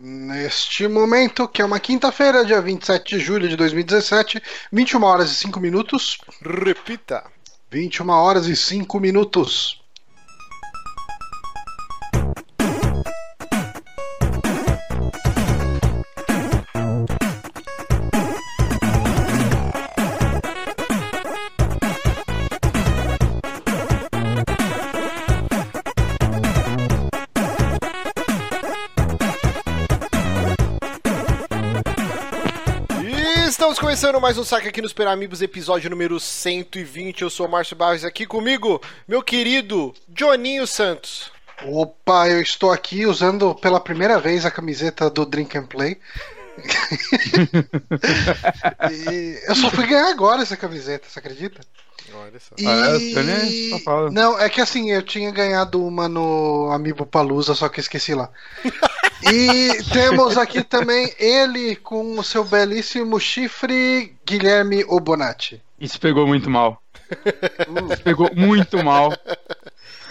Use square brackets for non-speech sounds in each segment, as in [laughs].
Neste momento, que é uma quinta-feira, dia 27 de julho de 2017, 21 horas e 5 minutos. Repita. 21 horas e 5 minutos. Começando mais um saque aqui nos Peramigos, episódio número 120. Eu sou o Márcio Barros, aqui comigo, meu querido Joninho Santos. Opa, eu estou aqui usando pela primeira vez a camiseta do Drink and Play. E eu só fui ganhar agora essa camiseta, você acredita? Olha só. E... Ah. Não, é que assim, eu tinha ganhado uma no Amiibo Palusa, só que eu esqueci lá. E [laughs] temos aqui também ele com o seu belíssimo chifre, Guilherme Obonati. Isso pegou muito mal. Isso pegou muito mal.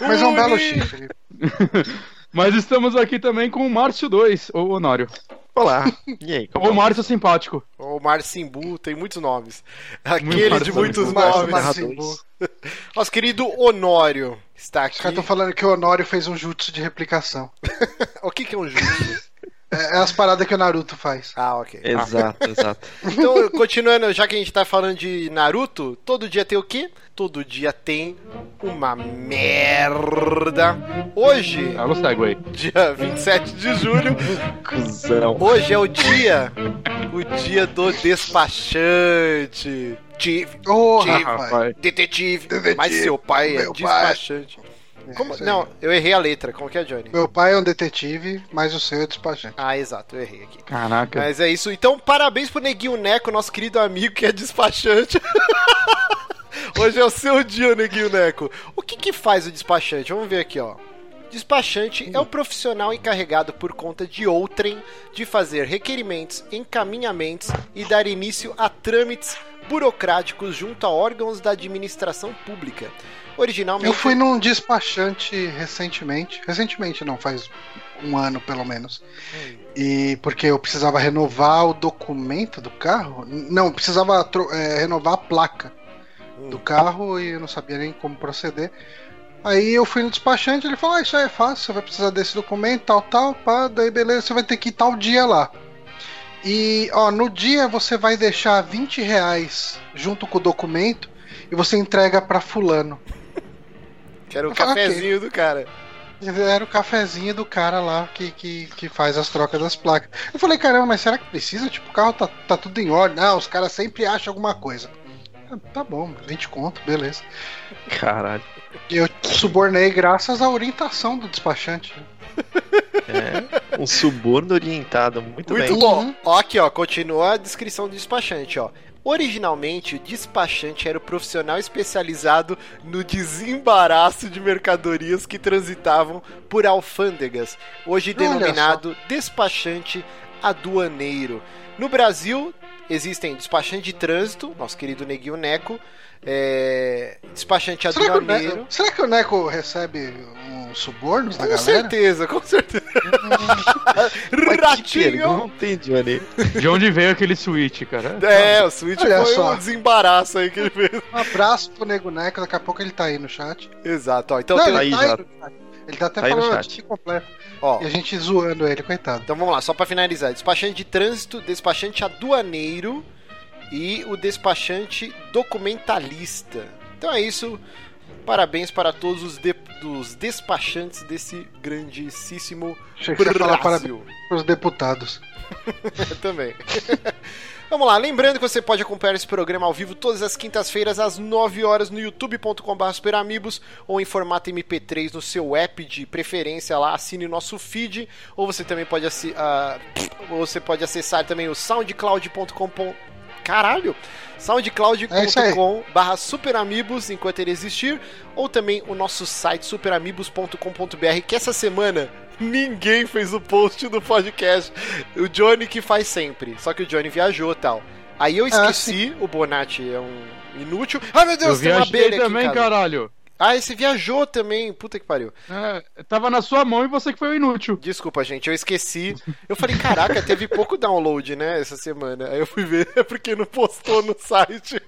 Mas é um belo chifre. [laughs] Mas estamos aqui também com o Márcio 2, ou Honório. Olá. E aí, como Ou o Márcio simpático. O Marcimbu tem muitos nomes. Aquele de muitos Márcio nomes. Marcimbu. [laughs] Nosso querido Honório está Os aqui. caras estão falando que o Honório fez um jutsu de replicação. [laughs] O que, que é um jutsu? É, é as paradas que o Naruto faz. ah, ok. Exato, [laughs] exato. Então, continuando, já que a gente tá falando de Naruto, todo dia tem o quê? Todo dia tem uma merda. Hoje, Ah, o Segway. dia [laughs] 27 de julho, Cusão. hoje é o dia, o dia do despachante. Tive, Ô, Tive. rapaz. detetive, Detetive, mas seu pai é despachante. Como- isso aí. Não, eu errei a letra. Como que é, Johnny? Meu pai é um detetive, mas o seu é despachante. Ah, exato, eu errei aqui. Caraca. Mas é isso. Então, parabéns pro Neguinho Neco, nosso querido amigo que é despachante. [laughs] Hoje é o seu dia, Neguinho Neco. O que que faz o despachante? Vamos ver aqui, ó. Despachante é o profissional encarregado por conta de outrem de fazer requerimentos, encaminhamentos e dar início a trâmites burocráticos junto a órgãos da administração pública. Originalmente Eu fui num despachante recentemente. Recentemente, não, faz um ano pelo menos. E porque eu precisava renovar o documento do carro. Não, precisava é, renovar a placa Hum. do carro e eu não sabia nem como proceder. Aí eu fui no despachante, ele falou: ah, Isso aí é fácil, você vai precisar desse documento, tal, tal, pá, daí beleza, você vai ter que ir tal dia lá. E, ó, no dia você vai deixar 20 reais junto com o documento e você entrega pra Fulano. Quero o Ah, [laughs] ok. cafezinho do cara. Era o cafezinho do cara lá que, que, que faz as trocas das placas. Eu falei, caramba, mas será que precisa? Tipo, o carro tá, tá tudo em ordem. Não, os caras sempre acham alguma coisa. Ah, Tá bom, 20 conto, beleza. Caralho. Eu subornei graças à orientação do despachante. É. Um suborno orientado. Muito, Muito bem. bom. Uhum. Ó, aqui, ó, continua a descrição do despachante, ó. Originalmente, o despachante era o profissional especializado no desembaraço de mercadorias que transitavam por alfândegas, hoje Olha denominado despachante aduaneiro. No Brasil, existem despachante de trânsito, nosso querido Neguinho Neco, é, despachante Será que, o aduaneiro. Neco, será que o Neco recebe uns subornos da Com galera? certeza, com certeza. [laughs] Mas que Ratinho! pergunta, hein, Johnny? De onde veio aquele switch, cara? É, o Switch Olha foi só. um desembaraço aí que ele fez. Um abraço pro Nego Neco, daqui a pouco ele tá aí no chat. Exato, ó. Então, Não, tem- ele aí tá já. aí. Ele tá até Tá falando chat. de completo. Ó, E a gente zoando ele, coitado. então vamos lá, só pra finalizar. Despachante de trânsito, despachante aduaneiro e o despachante documentalista. Então é isso. Parabéns para todos os, de- dos despachantes desse grandíssimo Achei que você falar Brasil. parabéns pros deputados. Eu [laughs] também. [laughs] Vamos lá, lembrando que você pode acompanhar esse programa ao vivo todas as quintas-feiras às 9 horas no youtube.com.br superamigos ou em formato MP3 no seu app de preferência lá, assine o nosso feed, ou você também pode assi- ou você pode acessar também o soundcloud.com. Caralho! É soundcloud.com barra superamigos enquanto ele existir, ou também o nosso site superamigos.com.br, que essa semana ninguém fez o post do podcast. O Johnny que faz sempre, só que o Johnny viajou e tal. Aí eu Ah, esqueci, o Bonatti é um inútil. Ai meu Eu Deus, tem uma abelha aqui em também, casa. caralho. Ah, esse viajou também. Puta que pariu. É, tava na sua mão e você que foi o inútil. Desculpa, gente, eu esqueci. Eu falei, caraca, teve pouco download, né, essa semana. Aí eu fui ver, [laughs] é porque não postou no site.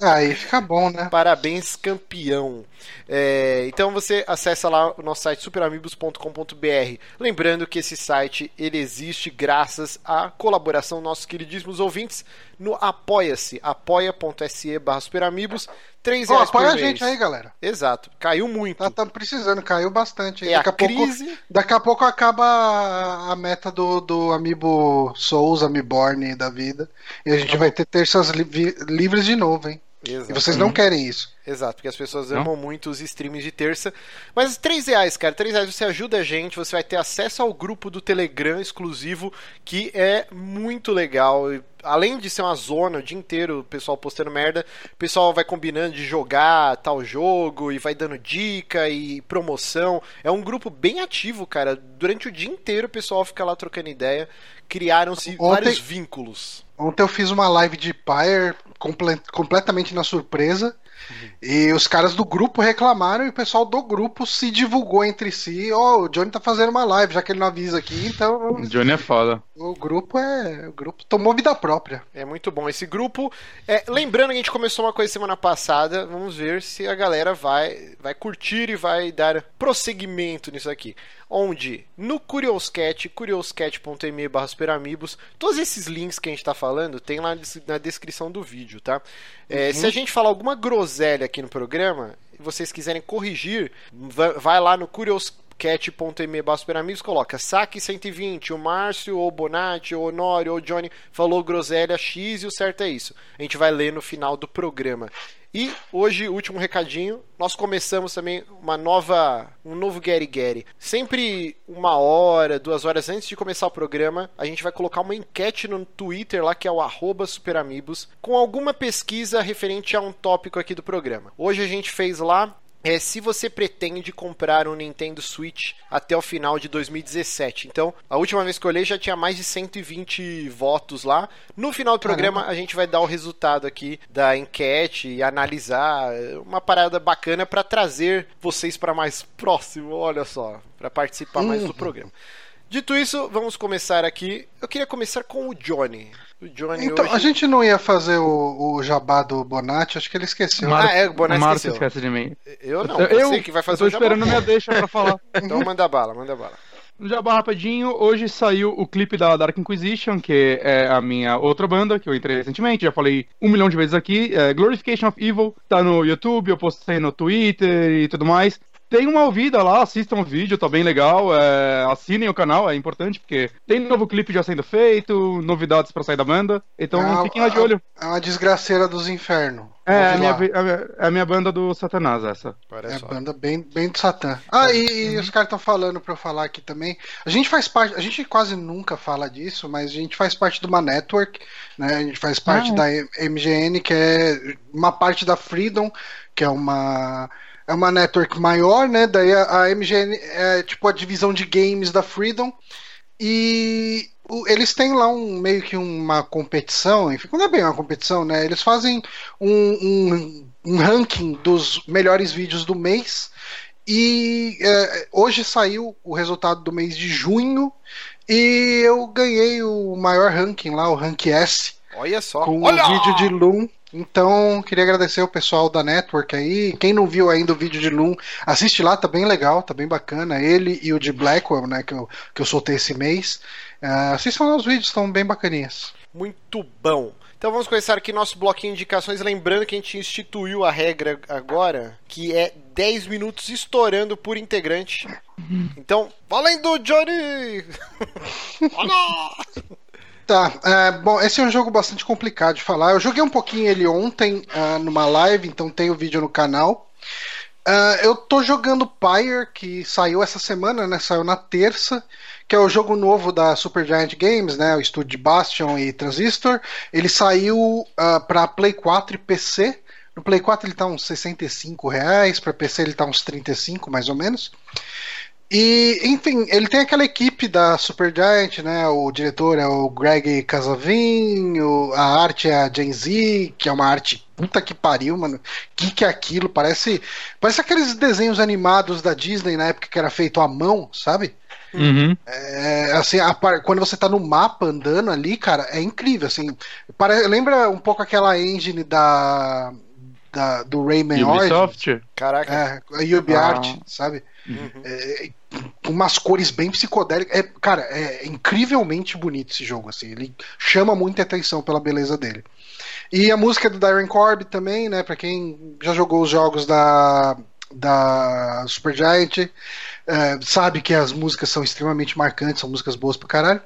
Aí fica bom, né? Parabéns, campeão. É, então você acessa lá o nosso site superamigos.com.br. Lembrando que esse site ele existe graças à colaboração dos nossos queridíssimos ouvintes no Apoia-se, apoia.se barra superamigos, 3 Ó, reais apoia por a mês. gente aí, galera. Exato, caiu muito. Tá, tá precisando, caiu bastante. É a daqui, a pouco, crise. daqui a pouco acaba a, a meta do, do Amiibo Souls, Amiiborn da vida. E a gente vai ter terças li- livres de novo, hein? Exato. E vocês não querem isso. Exato, porque as pessoas Não? amam muito os streams de terça. Mas 3 reais, cara, 3 reais você ajuda a gente, você vai ter acesso ao grupo do Telegram exclusivo, que é muito legal. E, Além de ser uma zona o dia inteiro, o pessoal postando merda, o pessoal vai combinando de jogar tal jogo e vai dando dica e promoção. É um grupo bem ativo, cara. Durante o dia inteiro o pessoal fica lá trocando ideia. Criaram-se vários vínculos. Ontem eu fiz uma live de Pyre comple- completamente na surpresa. E os caras do grupo reclamaram e o pessoal do grupo se divulgou entre si. Ó, o Johnny tá fazendo uma live, já que ele não avisa aqui, então O Johnny é foda. o grupo é. O grupo tomou vida própria. É muito bom esse grupo. É, lembrando que a gente começou uma coisa semana passada. Vamos ver se a galera vai, vai curtir e vai dar prosseguimento nisso aqui. Onde? No Curioscat, curioscat.me barra. Todos esses links que a gente tá falando tem lá na descrição do vídeo, tá? É, Se a gente falar alguma groselha aqui no programa, e vocês quiserem corrigir, va- vai lá no curioscat.me barra superamigos, coloca saque 120, o Márcio, ou o Bonatti, ou o Honório, ou o Johnny falou groselha X e o certo é isso. A gente vai ler no final do programa. E hoje, último recadinho, nós começamos também uma nova, um novo Gary Gary. Sempre uma hora, duas horas antes de começar o programa, a gente vai colocar uma enquete no Twitter lá, que é o superamigos, com alguma pesquisa referente a um tópico aqui do programa. Hoje a gente fez lá é se você pretende comprar um Nintendo Switch até o final de 2017. Então, a última vez que eu olhei já tinha mais de 120 votos lá. No final do programa a gente vai dar o resultado aqui da enquete e analisar é, uma parada bacana para trazer vocês para mais próximo, olha só, para participar mais do programa. Dito isso, vamos começar aqui. Eu queria começar com o Johnny. O Johnny Então, hoje... a gente não ia fazer o, o jabá do Bonatti, acho que ele esqueceu. Mar- Ah, é, o Bonatti Márcio esqueceu. esquece de mim. Eu não, eu, você que vai fazer eu o tô jabá. esperando minha deixa pra falar. [laughs] Então manda bala, manda bala. Um Jabá rapidinho, hoje saiu o clipe da Dark Inquisition, que é a minha outra banda, que eu entrei recentemente, já falei um milhão de vezes aqui. É Glorification of Evil, tá no YouTube, eu postei no Twitter e tudo mais. Tem uma ouvida lá, assistam o vídeo, tá bem legal. é, assinem o canal, é importante, porque tem novo clipe já sendo feito, novidades pra sair da banda. Então Ah, fiquem lá de olho. É uma desgraceira dos infernos. É, é a minha, é a minha- é a minha banda do Satanás, essa. Olha É só. banda bem, bem do Satã. Ah, e, e os caras estão falando pra eu falar aqui também. A gente faz parte, a gente quase nunca fala disso, mas a gente faz parte de uma network, né? A gente faz parte Ah, é. da MGN, que é uma parte da Freedom, que é uma é uma network maior, né? Daí a, a MGN é tipo a divisão de games da Freedom. E eles têm lá um meio que uma competição, enfim, não é bem uma competição, né? Eles fazem um, um, um ranking dos melhores vídeos do mês. E é, hoje saiu o resultado do mês de junho e eu ganhei o maior ranking lá, o Rank S, Olha só. com o vídeo de Loom. Então, queria agradecer o pessoal da Network aí. Quem não viu ainda o vídeo de Loom, assiste lá, tá bem legal, tá bem bacana. Ele e o de Blackwell, né, que eu, que eu soltei esse mês. Ah, assistam lá os vídeos, estão bem bacaninhas. Muito bom. Então vamos começar aqui nosso bloquinho de indicações. Lembrando que a gente instituiu a regra agora, que é 10 minutos estourando por integrante. Então, valendo, Johnny! [laughs] Olha! Tá, é, bom, esse é um jogo bastante complicado de falar. Eu joguei um pouquinho ele ontem ah, numa live, então tem o vídeo no canal. Ah, eu tô jogando Pyre, que saiu essa semana, né? Saiu na terça, que é o jogo novo da Supergiant Games, né? O estúdio de Bastion e Transistor. Ele saiu ah, para Play 4 e PC. No Play 4 ele tá uns 65 reais, para PC ele tá uns 35 mais ou menos. E, enfim, ele tem aquela equipe da Supergiant, né? O diretor é o Greg Casavin, o- a arte é a Gen Z, que é uma arte puta que pariu, mano. O que, que é aquilo? Parece, parece aqueles desenhos animados da Disney na época que era feito à mão, sabe? Uhum. É, assim, a quando você tá no mapa andando ali, cara, é incrível, assim. Pare- lembra um pouco aquela engine da, da- do Rayman Origins? Ubisoft? Caraca. É, a UbiArt, Ah. sabe? Uhum. É, umas cores bem psicodélicas. É, cara, é incrivelmente bonito esse jogo, assim. Ele chama muita atenção pela beleza dele. E a música do Darren Corb também, né? Pra quem já jogou os jogos da, da Supergiant, é, sabe que as músicas são extremamente marcantes, são músicas boas pra caralho.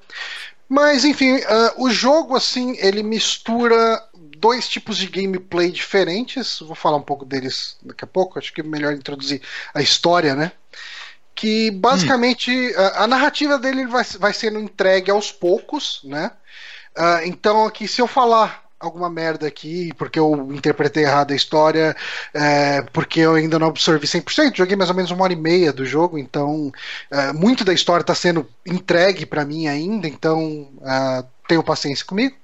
Mas, enfim, ah, o jogo, assim, ele mistura dois tipos de gameplay diferentes. Vou falar um pouco deles daqui a pouco. Acho que é melhor introduzir a história, né? Que basicamente a, a narrativa dele vai, vai sendo entregue aos poucos, né? Ah, então, aqui, se eu falar alguma merda aqui, porque eu interpretei errado a história, é, porque eu ainda não absorvi 100%, joguei mais ou menos uma hora e meia do jogo, então é, muito da história está sendo entregue para mim ainda, então é, tenham paciência comigo.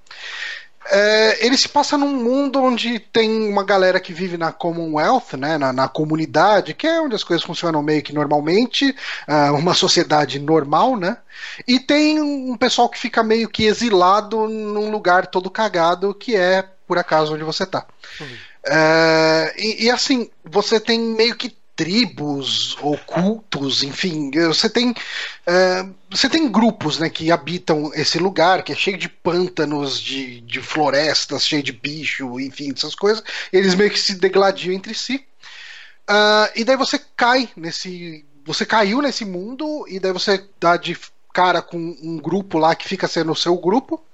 É, ele se passa num mundo onde tem uma galera que vive na Commonwealth, né, na, na comunidade, que é onde as coisas funcionam meio que normalmente, [laughs] ah, uma sociedade normal, né? E tem um pessoal que fica meio que exilado num lugar todo cagado, que é, por acaso, onde você tá. É, e, e, assim, você tem meio que tribos ou cultos, enfim, você tem é, você tem grupos né, que habitam esse lugar, que é cheio de pântanos, de, de florestas, cheio de bicho, enfim, essas coisas. Eles meio que se degladiam entre si. Uh, e daí você cai nesse. Você caiu nesse mundo, e daí você dá de cara com um grupo lá que fica sendo o seu grupo.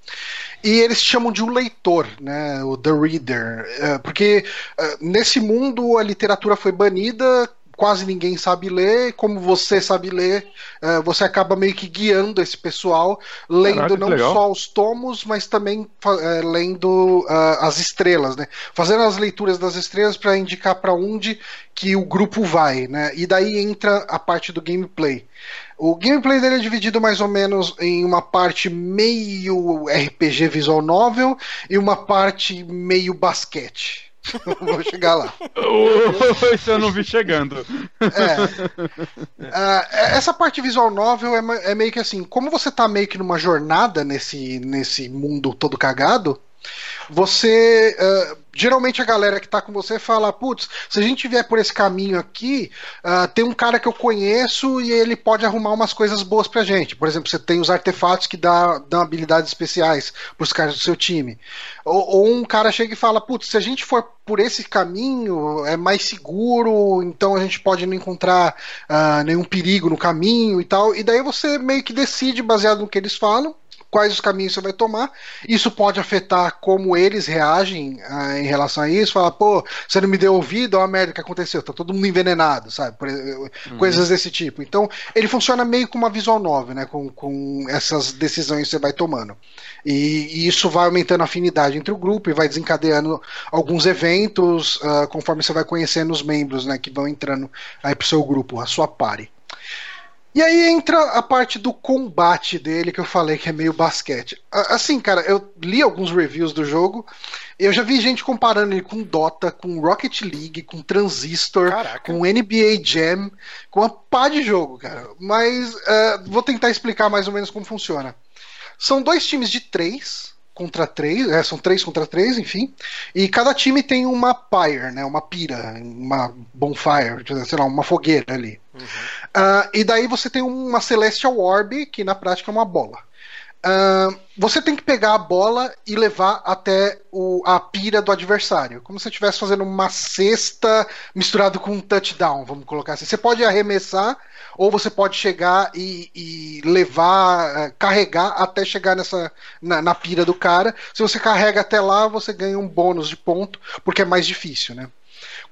E eles chamam de o leitor, né, o The Reader, uh, porque uh, nesse mundo a literatura foi banida, quase ninguém sabe ler, como você sabe ler, uh, você acaba meio que guiando esse pessoal, lendo Caraca, não legal. só os tomos, mas também lendo as estrelas, né, fazendo as leituras das estrelas para indicar para onde que o grupo vai, né, e daí entra a parte do gameplay. O gameplay dele é dividido mais ou menos em uma parte meio RPG visual novel e uma parte meio basquete. [laughs] Vou chegar lá. Isso eu não vi chegando. É. Uh, essa parte visual novel é, é, meio que assim, como você tá meio que numa jornada nesse, nesse mundo todo cagado, você. Uh, geralmente a galera que tá com você fala: putz, se a gente vier por esse caminho aqui, uh, tem um cara que eu conheço e ele pode arrumar umas coisas boas pra gente. Por exemplo, você tem os artefatos que dá, dão habilidades especiais pros caras do seu time. Ou, ou um cara chega e fala: putz, se a gente for por esse caminho, é mais seguro, então a gente pode não encontrar uh, nenhum perigo no caminho e tal. E daí você meio que decide, baseado no que eles falam quais os caminhos você vai tomar. Isso pode afetar como eles reagem ah, em relação a isso. Falar, pô, você não me deu ouvido, olha a merda que aconteceu, tá todo mundo envenenado, sabe? Uhum. Coisas desse tipo. Então, ele funciona meio como uma visual novel, né? Com, com essas decisões que você vai tomando. E, e, isso vai aumentando a afinidade entre o grupo e vai desencadeando alguns eventos uh, conforme você vai conhecendo os membros, né? Que vão entrando aí pro seu grupo, a sua party. E aí entra a parte do combate dele que eu falei que é meio basquete. Assim, cara, eu li alguns reviews do jogo. Eu já vi gente comparando ele com Dota, com Rocket League, com Transistor, Caraca. com NBA Jam, com uma pá de jogo, cara. Mas uh, vou tentar explicar mais ou menos como funciona. São dois times de três contra três, é, são três contra três, enfim. E cada time tem uma pyre, né? Uma pira, uma bonfire, sei lá, uma fogueira ali. Uhum. Uh, e daí você tem uma Celestial Orb, que na prática é uma bola. Uh, você tem que pegar a bola e levar até o, a pira do adversário. Como se você estivesse fazendo uma cesta misturado com um touchdown, vamos colocar assim. Você pode arremessar, ou você pode chegar e, e levar, uh, carregar até chegar nessa na, na, pira do cara. Se você carrega até lá, você ganha um bônus de ponto, porque é mais difícil, né?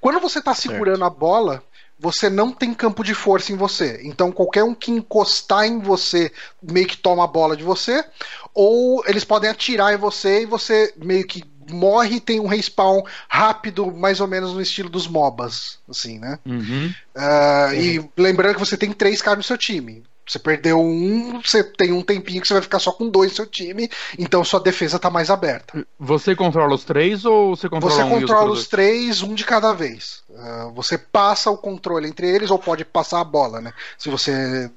Quando você está segurando a bola, você não tem campo de força em você. Então qualquer um que encostar em você meio que toma a bola de você, ou eles podem atirar em você e você meio que morre tem um respawn rápido, mais ou menos no estilo dos MOBAs, assim, né? Uhum. Uh, e lembrando que você tem três caras no seu time. Você perdeu um, você tem um tempinho que você vai ficar só com dois no seu time, então sua defesa tá mais aberta. Você controla os três ou você controla Você um controla outros os três, um de cada vez. Uh, você passa o controle entre eles ou pode passar a bola, né? Se você.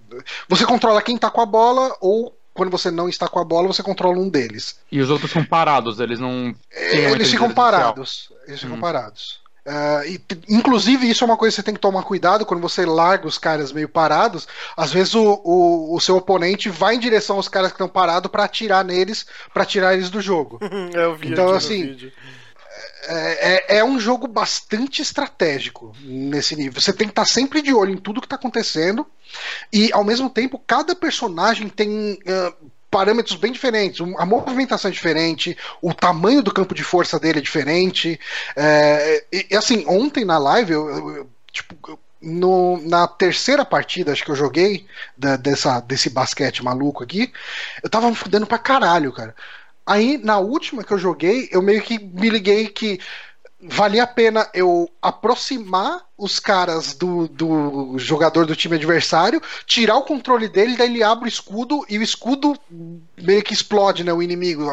Você controla quem tá com a bola ou. Quando você não está com a bola, você controla um deles. E os outros são parados, eles não. Eles ficam inteligência parados. Eles ficam Hum. parados. Ah, e, inclusive, isso é uma coisa que você tem que tomar cuidado quando você larga os caras meio parados. Às vezes o, o, o seu oponente vai em direção aos caras que estão parados pra atirar neles, pra tirar eles do jogo. [laughs] Eu vi Então, assim. É, é- é um jogo bastante estratégico nesse nível. Você tem que estar sempre de olho em tudo que está acontecendo. E, ao mesmo tempo, cada personagem tem. ah, Parâmetros bem diferentes, a movimentação é diferente, o tamanho do campo de força dele é diferente. É, e, assim, ontem na live, eu, eu- eu, tipo, no- na terceira partida, acho que eu joguei da- dessa, desse basquete maluco aqui, eu tava me fudendo pra caralho, cara. Aí, na última que eu joguei, eu meio que me liguei que valia a pena eu aproximar os caras do, do jogador do time adversário, tirar o controle dele, daí ele abre o escudo e o escudo meio que explode, né? O inimigo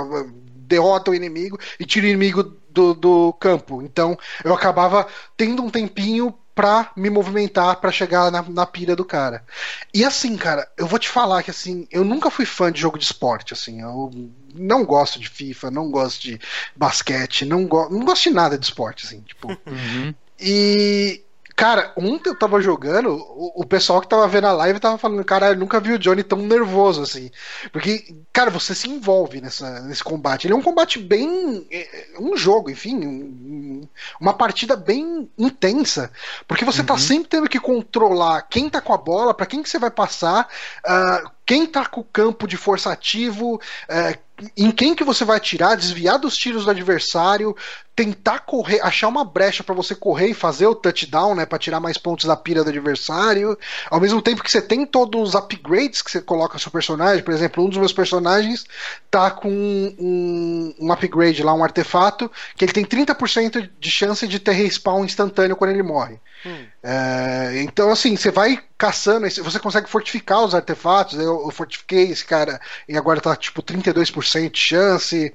derrota o inimigo e tira o inimigo do, do campo. Então eu acabava tendo um tempinho pra me movimentar pra chegar na, na pira do cara. E assim, cara, eu vou te falar que assim, eu nunca fui fã de jogo de esporte, assim, eu não gosto de FIFA, não gosto de basquete, não, go não gosto de nada de esporte, assim, tipo. [laughs] Uhum. E, cara, ontem eu tava jogando, o, o pessoal que tava vendo a live tava falando, cara, eu nunca vi o Johnny tão nervoso assim. Porque, cara, você se envolve nessa, nesse combate. Ele é um combate bem. é, um jogo, enfim, um- uma partida bem intensa. Porque você tá sempre tendo que controlar quem tá com a bola, pra quem que você vai passar, ah, quem tá com o campo de força ativo, eh, em quem que você vai atirar, desviar dos tiros do adversário, tentar correr, achar uma brecha pra você correr e fazer o touchdown, né, para tirar mais pontos da pira do adversário. Ao mesmo tempo que você tem todos os upgrades que você coloca no seu personagem, por exemplo, um dos meus personagens tá com um, um upgrade lá, um artefato, que ele tem 30% de chance de ter respawn instantâneo quando ele morre. Hum. É, então, assim, você vai caçando, você consegue fortificar os artefatos. Eu, eu fortifiquei esse cara e agora tá tipo 32% de chance.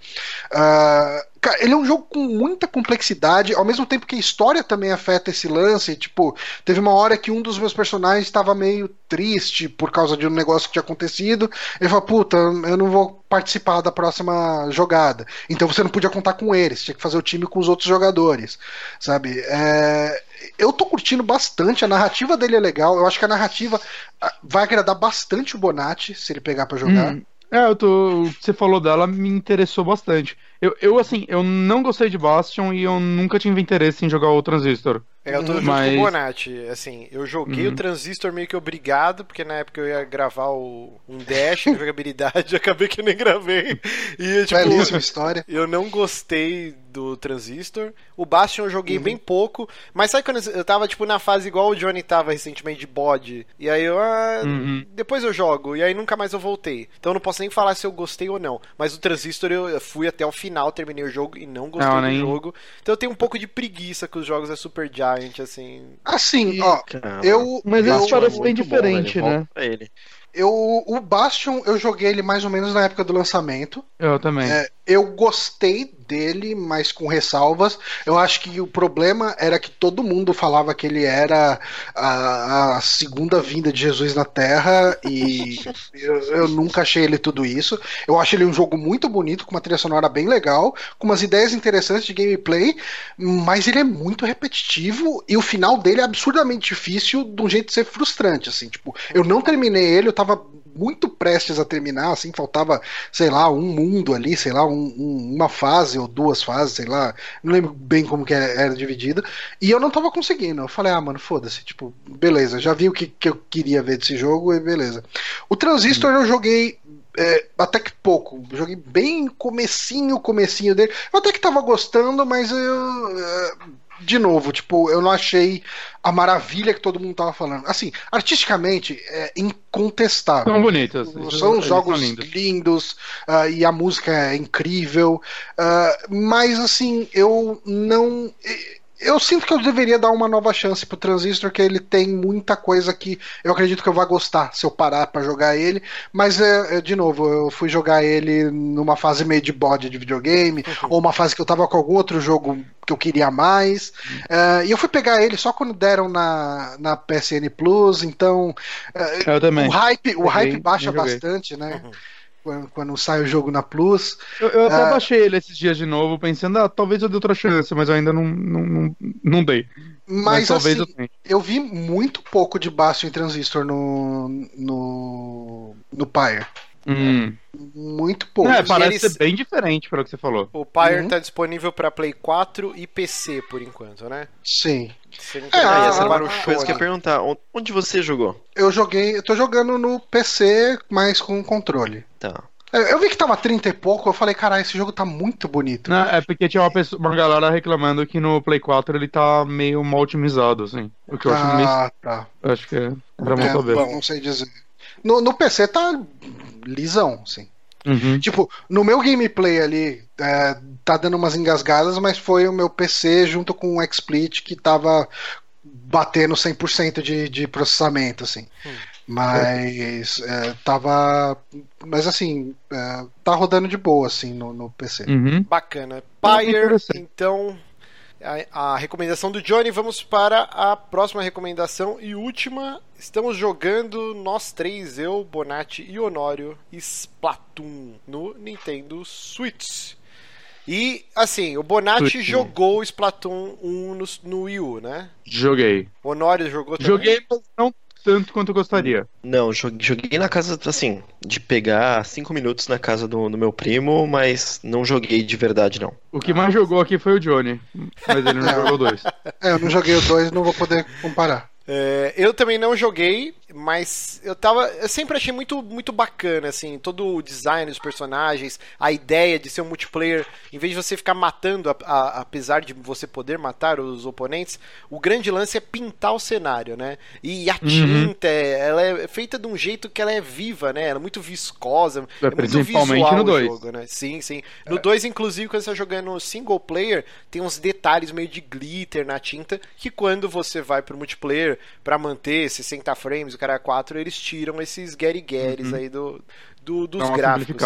Ah, cara, ele é um jogo com muita complexidade, ao mesmo tempo que a história também afeta esse lance. Tipo, teve uma hora que um dos meus personagens estava meio triste por causa de um negócio que tinha acontecido. Ele falou: Puta, eu não vou participar da próxima jogada. Então você não podia contar com eles, tinha que fazer o time com os outros jogadores, sabe? É, eu tô curtindo bastante, a narrativa dele é legal. Eu acho que a narrativa ah, vai agradar bastante o Bonatti se ele pegar pra jogar. Hum, É, eu tô. o que Você falou dela me interessou bastante. Eu, eu, assim, eu não gostei de Bastion e eu nunca tive interesse em jogar o Transistor. É, eu tô junto Mas- com o Bonatti. Assim, eu joguei Uhum. o Transistor meio que obrigado, porque na época eu ia gravar o, um dash de jogabilidade, [laughs] acabei que eu nem gravei. E, tipo, Belíssima história. eu não gostei do Transistor. O Bastion eu Uhum. joguei bem pouco, mas sabe quando eu tava, tipo, na fase igual o Johnny tava recentemente de bode? E aí eu, ah, Uhum. depois eu jogo, e aí nunca mais eu voltei. Então eu não posso nem falar se eu gostei ou não. Mas o Transistor eu fui até o final, terminei o jogo e não gostei Não, do nem- jogo. Então eu tenho um pouco de preguiça com os jogos da Super Giant, assim. Assim, ó, eu. Mas esse parece bem bom, diferente. Volta né? pra ele. eu, o Bastion eu joguei ele mais ou menos na época do lançamento. Eu também. É, eu gostei dele, mas com ressalvas. Eu acho que o problema era que todo mundo falava que ele era a, a segunda vinda de Jesus na Terra e [laughs] eu, eu nunca achei ele tudo isso. Eu acho ele um jogo muito bonito, com uma trilha sonora bem legal, com umas ideias interessantes de gameplay, mas ele é muito repetitivo e o final dele é absurdamente difícil, de um jeito de ser frustrante, assim, tipo, eu não terminei ele, eu tava muito prestes a terminar, assim, faltava, sei lá, um mundo ali, sei lá, um- um- uma fase ou duas fases, sei lá, não lembro bem como que era, era dividida, e eu não tava conseguindo. Eu falei, ah, mano, foda-se, tipo, beleza, já vi o que, que eu queria ver desse jogo e beleza. O Transistor eu joguei é, até que pouco, joguei bem comecinho, comecinho dele. Eu até que tava gostando, mas eu. é, de novo, tipo, eu não achei a maravilha que todo mundo tava falando. Assim, artisticamente, é incontestável. São bonitas. São jogos lindos. lindos ah, e a música é incrível, ah, mas assim, eu não. Eu sinto que eu deveria dar uma nova chance pro Transistor, que ele tem muita coisa que eu acredito que eu vá gostar se eu parar pra jogar ele. Mas, é, é, de novo, eu fui jogar ele numa fase meio de bode de videogame, ou uma fase que eu tava com algum outro jogo que eu queria mais. Ah, e eu fui pegar ele só quando deram na, na PSN Plus, então. ah, Eu também. o hype, o Joguei, hype baixa bastante, né? Quando, quando sai o jogo na Plus. Eu, eu até Ah. baixei ele esses dias de novo, pensando, ah, talvez eu dê outra chance, mas eu ainda não, não, não, não dei. Mas, Mas, assim, eu eu vi muito pouco de baixo em transistor no. no. no Pyre. Hum. Muito pouco. É, parece eles- ser bem diferente pelo que você falou. O Pyre Uhum. tá disponível pra Play 4 e PC por enquanto, né? Sim. Você não É, tem ah, Ah, e essa ah, para o ah, show, coisa que eu ia perguntar, on- onde você jogou? Eu joguei. Eu tô jogando no PC, mas com controle. Tá. Eu eu vi que tava 30 e pouco, eu falei, caralho, esse jogo tá muito bonito. Não, é porque tinha uma, pessoa, uma galera reclamando que no Play 4 ele tá meio mal otimizado, assim. O que eu acho meio. ah, tá. eu Acho que é. Era bom É, saber. bom, não sei dizer. No, no PC tá lisão, sim. Uhum. Tipo, no meu gameplay ali, é, tá dando umas engasgadas, mas foi o meu PC junto com o XSplit que tava batendo 100% de, de processamento, assim. Hum. Mas é, tava. Mas assim, é, tá rodando de boa, assim, no, no PC. Uhum. Bacana. Pyre, interessante. então. A, a recomendação do Johnny, vamos para a próxima recomendação e última. Estamos jogando nós três, eu, Bonatti e Honório, Splatoon no Nintendo Switch. E, assim, o Bonatti jogou Splatoon 1 no, no Wii U, né? Joguei. O Honório jogou também? Joguei, mas não tanto quanto eu gostaria. Não, joguei, joguei na casa, assim, de pegar cinco minutos na casa do, do meu primo, mas não joguei de verdade, não. O que mais jogou aqui foi o Johnny. Mas ele não jogou dois. É, eu não joguei o 2, não vou poder comparar. É, eu também não joguei, mas eu tava. Eu sempre achei muito, muito bacana, assim, todo o design dos personagens, a ideia de ser um multiplayer, em vez de você ficar matando, a- a- apesar de você poder matar os oponentes, o grande lance é pintar o cenário, né? E a Uhum. tinta, é- ela é feita de um jeito que ela é viva, né? Ela é muito viscosa, É, é, muito principalmente visual no dois. jogo, né? Sim, sim. No 2, inclusive, quando você tá jogando single player, tem uns detalhes meio de glitter na tinta que quando você vai pro multiplayer pra manter 60 frames, o cara 4, eles tiram esses guerigueres aí do, do- dos gráficos.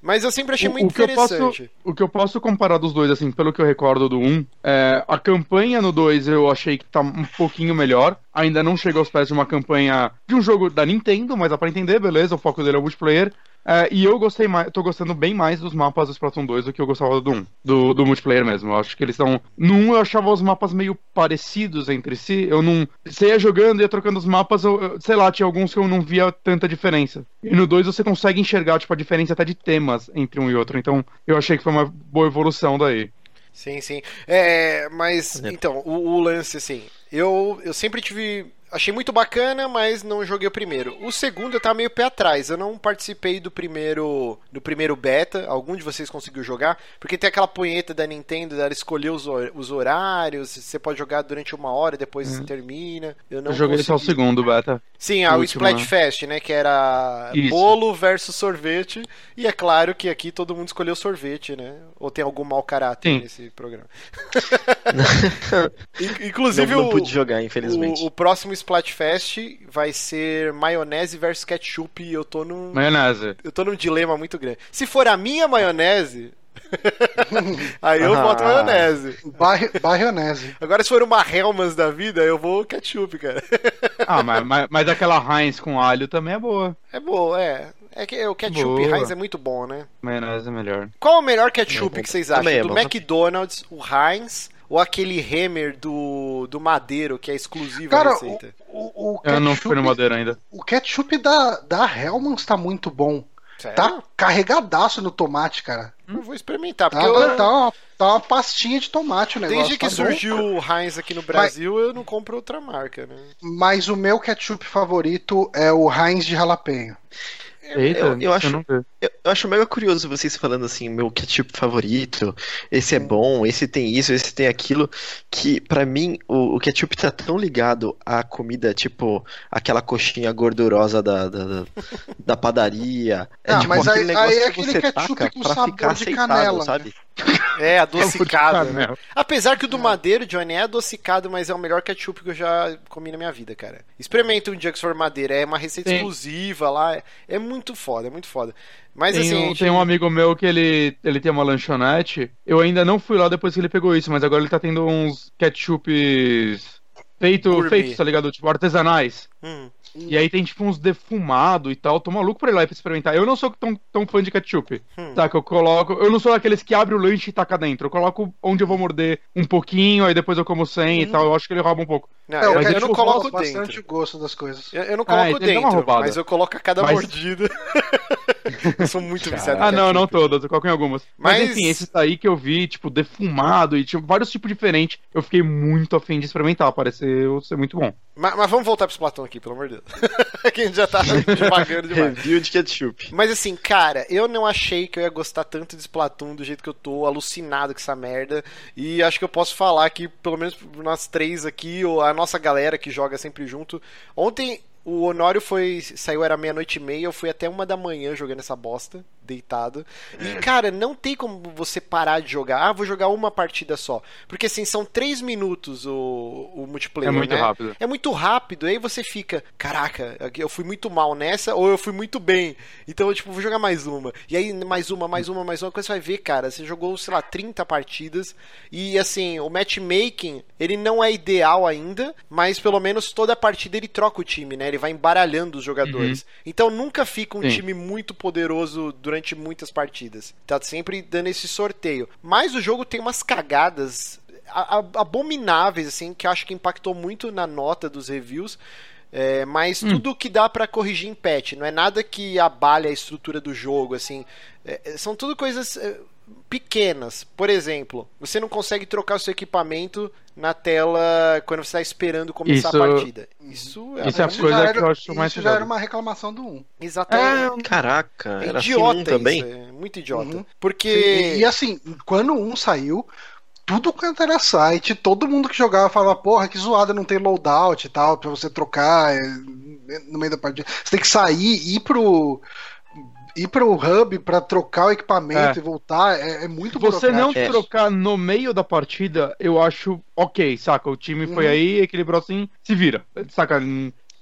Mas eu sempre achei O- muito o que eu posso- interessante. O que eu posso comparar dos dois, assim, pelo que eu recordo do 1, é, a campanha no 2 eu achei que tá um pouquinho melhor. Ainda não chega aos pés de uma campanha de um jogo da Nintendo, mas dá pra entender, beleza, o foco dele é o multiplayer. É, e eu gostei mais, tô gostando bem mais dos mapas do Splatoon 2 do que eu gostava do 1, do, do multiplayer mesmo. Eu acho que eles estão. No 1 eu achava os mapas meio parecidos entre si. Eu não. Você ia jogando, ia trocando os mapas, eu, eu- sei lá, tinha alguns que eu não via tanta diferença. E no 2 você consegue enxergar, tipo, a diferença até de temas entre um e outro. Então eu achei que foi uma boa evolução daí. Sim, sim. É, mas, É. então, o, o lance, assim, eu, eu sempre tive. Achei muito bacana, mas não joguei o primeiro. O segundo eu tava meio pé atrás. Eu não participei do primeiro do primeiro beta. Algum de vocês conseguiu jogar? Porque tem aquela punheta da Nintendo, dela escolher os, hor- os horários. Você pode jogar durante uma hora e depois termina. Eu não eu joguei só o consegui. segundo beta. Sim, ah, o o Splatfest, né? Que era Isso. bolo versus sorvete. E é claro que aqui todo mundo escolheu sorvete, né? Ou tem algum mau caráter Sim. nesse programa. [laughs] [laughs] In- Inclusive, não, não pude jogar, infelizmente. o, o próximo Splatfest vai ser maionese versus ketchup. E eu tô num. Maionese. Eu tô num dilema muito grande. Se for a minha maionese. [laughs] aí eu Ah. boto maionese. Barrionese. Agora, se for uma Helmans da vida, eu vou ketchup, cara. Ah, mas, mas, mas [laughs] aquela Heinz com alho também é boa. É boa, é. É que o ketchup Boa. Heinz é muito bom, né? Maionese é melhor. Qual é o melhor ketchup É que vocês acham? Também é do bom. McDonald's, o Heinz ou aquele Hammer do, do Madeiro, que é exclusivo Cara, receita? o, o, o Eu não fui no ketchup, Madeira ainda. o ketchup da, da Hellmann's tá muito bom. Sério? Tá carregadaço no tomate, cara. Eu vou experimentar, Tá, porque eu, tá, uma, tá uma pastinha de tomate o negócio. desde que tá bom. surgiu o Heinz aqui no Brasil, eu não compro outra marca, né? Mas o meu ketchup favorito é o Heinz de jalapeno. Eita, eu- eu acho- não. Eu, eu acho mega curioso vocês falando assim, meu ketchup favorito, esse é bom, esse tem isso, esse tem aquilo, que pra mim o, o ketchup tá tão ligado à comida, tipo aquela coxinha gordurosa da, da, da- da padaria. É Ah, tipo mas aí- aí é que aquele ketchup com sabor de canela, sabe? É, [laughs] adocicado. né? Canela. Apesar que o do Madeiro, Johnny, é adocicado, mas é o melhor ketchup que eu já comi na minha vida, cara. Experimenta um dia que for Madeira, é uma receita Tem- exclusiva lá. é- É muito foda, é muito foda. Mas Tem, assim. um, gente- tem um amigo meu que ele, ele tem uma lanchonete. Eu ainda não fui lá depois que ele pegou isso, mas agora ele tá tendo uns ketchups feito, Gourmet. feitos, tá ligado? Tipo, artesanais. Hum. E aí tem tipo uns defumados e tal. Tô maluco pra ir lá e pra experimentar. Eu não sou tão, tão fã de ketchup. Hum. Saca? Eu coloco. Eu não sou daqueles que abre o lanche e taca dentro. Eu coloco onde eu vou morder um pouquinho, aí depois eu como sem e tal. Eu acho que ele rouba um pouco. Não, É, eu, eu mas não coloco faz dentro. bastante gosto das coisas. Eu, eu não Ah, coloco uma dentro, roubada. mas eu coloco a cada Mas- mordida. [laughs] eu sou muito viciado Ah, não, não todas, eu coloco em algumas. Mas, Mas- enfim, esses aí que eu vi, tipo, defumado e tinha vários tipos diferentes, eu fiquei muito afim de experimentar, pareceu ser muito bom. Mas, mas vamos voltar pro Splatoon aqui, pelo amor de Deus. [laughs] que a gente já tá devagando demais. Review de ketchup. Mas assim, cara, eu não achei que eu ia gostar tanto de Splatoon do jeito que eu tô, alucinado com essa merda. E acho que eu posso falar que, pelo menos nós três aqui, ou a nossa galera que joga sempre junto. Ontem o Honório foi. saiu, era meia-noite e meia, eu fui até uma da manhã jogando essa bosta, deitado. É. E, cara, não tem como você parar de jogar. Ah, vou jogar uma partida só. Porque assim, são três minutos o, o multiplayer. É muito né? rápido. É muito rápido, aí você fica, caraca, eu fui muito mal nessa ou eu fui muito bem. Então eu tipo, vou jogar mais uma. E aí mais uma, mais uma, mais uma, quando você vai ver, cara, você jogou, sei lá, 30 partidas e assim, o matchmaking, ele não é ideal ainda, mas pelo menos toda partida ele troca o time, né? Ele vai embaralhando os jogadores. Então nunca fica um Sim. time muito poderoso durante muitas partidas. Tá sempre dando esse sorteio. Mas o jogo tem umas cagadas abomináveis, assim, que eu acho que impactou muito na nota dos reviews. É, mas tudo que dá pra corrigir em patch, não é nada que abale a estrutura do jogo, assim. É, é, são tudo coisas é, pequenas. Por exemplo, você não consegue trocar o seu equipamento na tela quando você está esperando começar Isso- a partida. Isso é, Isso é a coisa já que era- eu acho mais Isso já era uma reclamação do 1. exatamente. Caraca, É era assim idiota um também. isso, é muito idiota. Uhum. Porque. E, e assim, quando o 1 saiu, tudo quanto era site, todo mundo que jogava falava, porra, que zoada, não tem loadout e tal, pra você trocar é, no meio da partida. Você tem que sair, ir pro. Ir pro hub pra trocar o equipamento É. e voltar é, é muito Você não. É. trocar no meio da partida, eu acho ok, saca? O time foi Uhum. aí, equilibrou assim, se vira. Saca?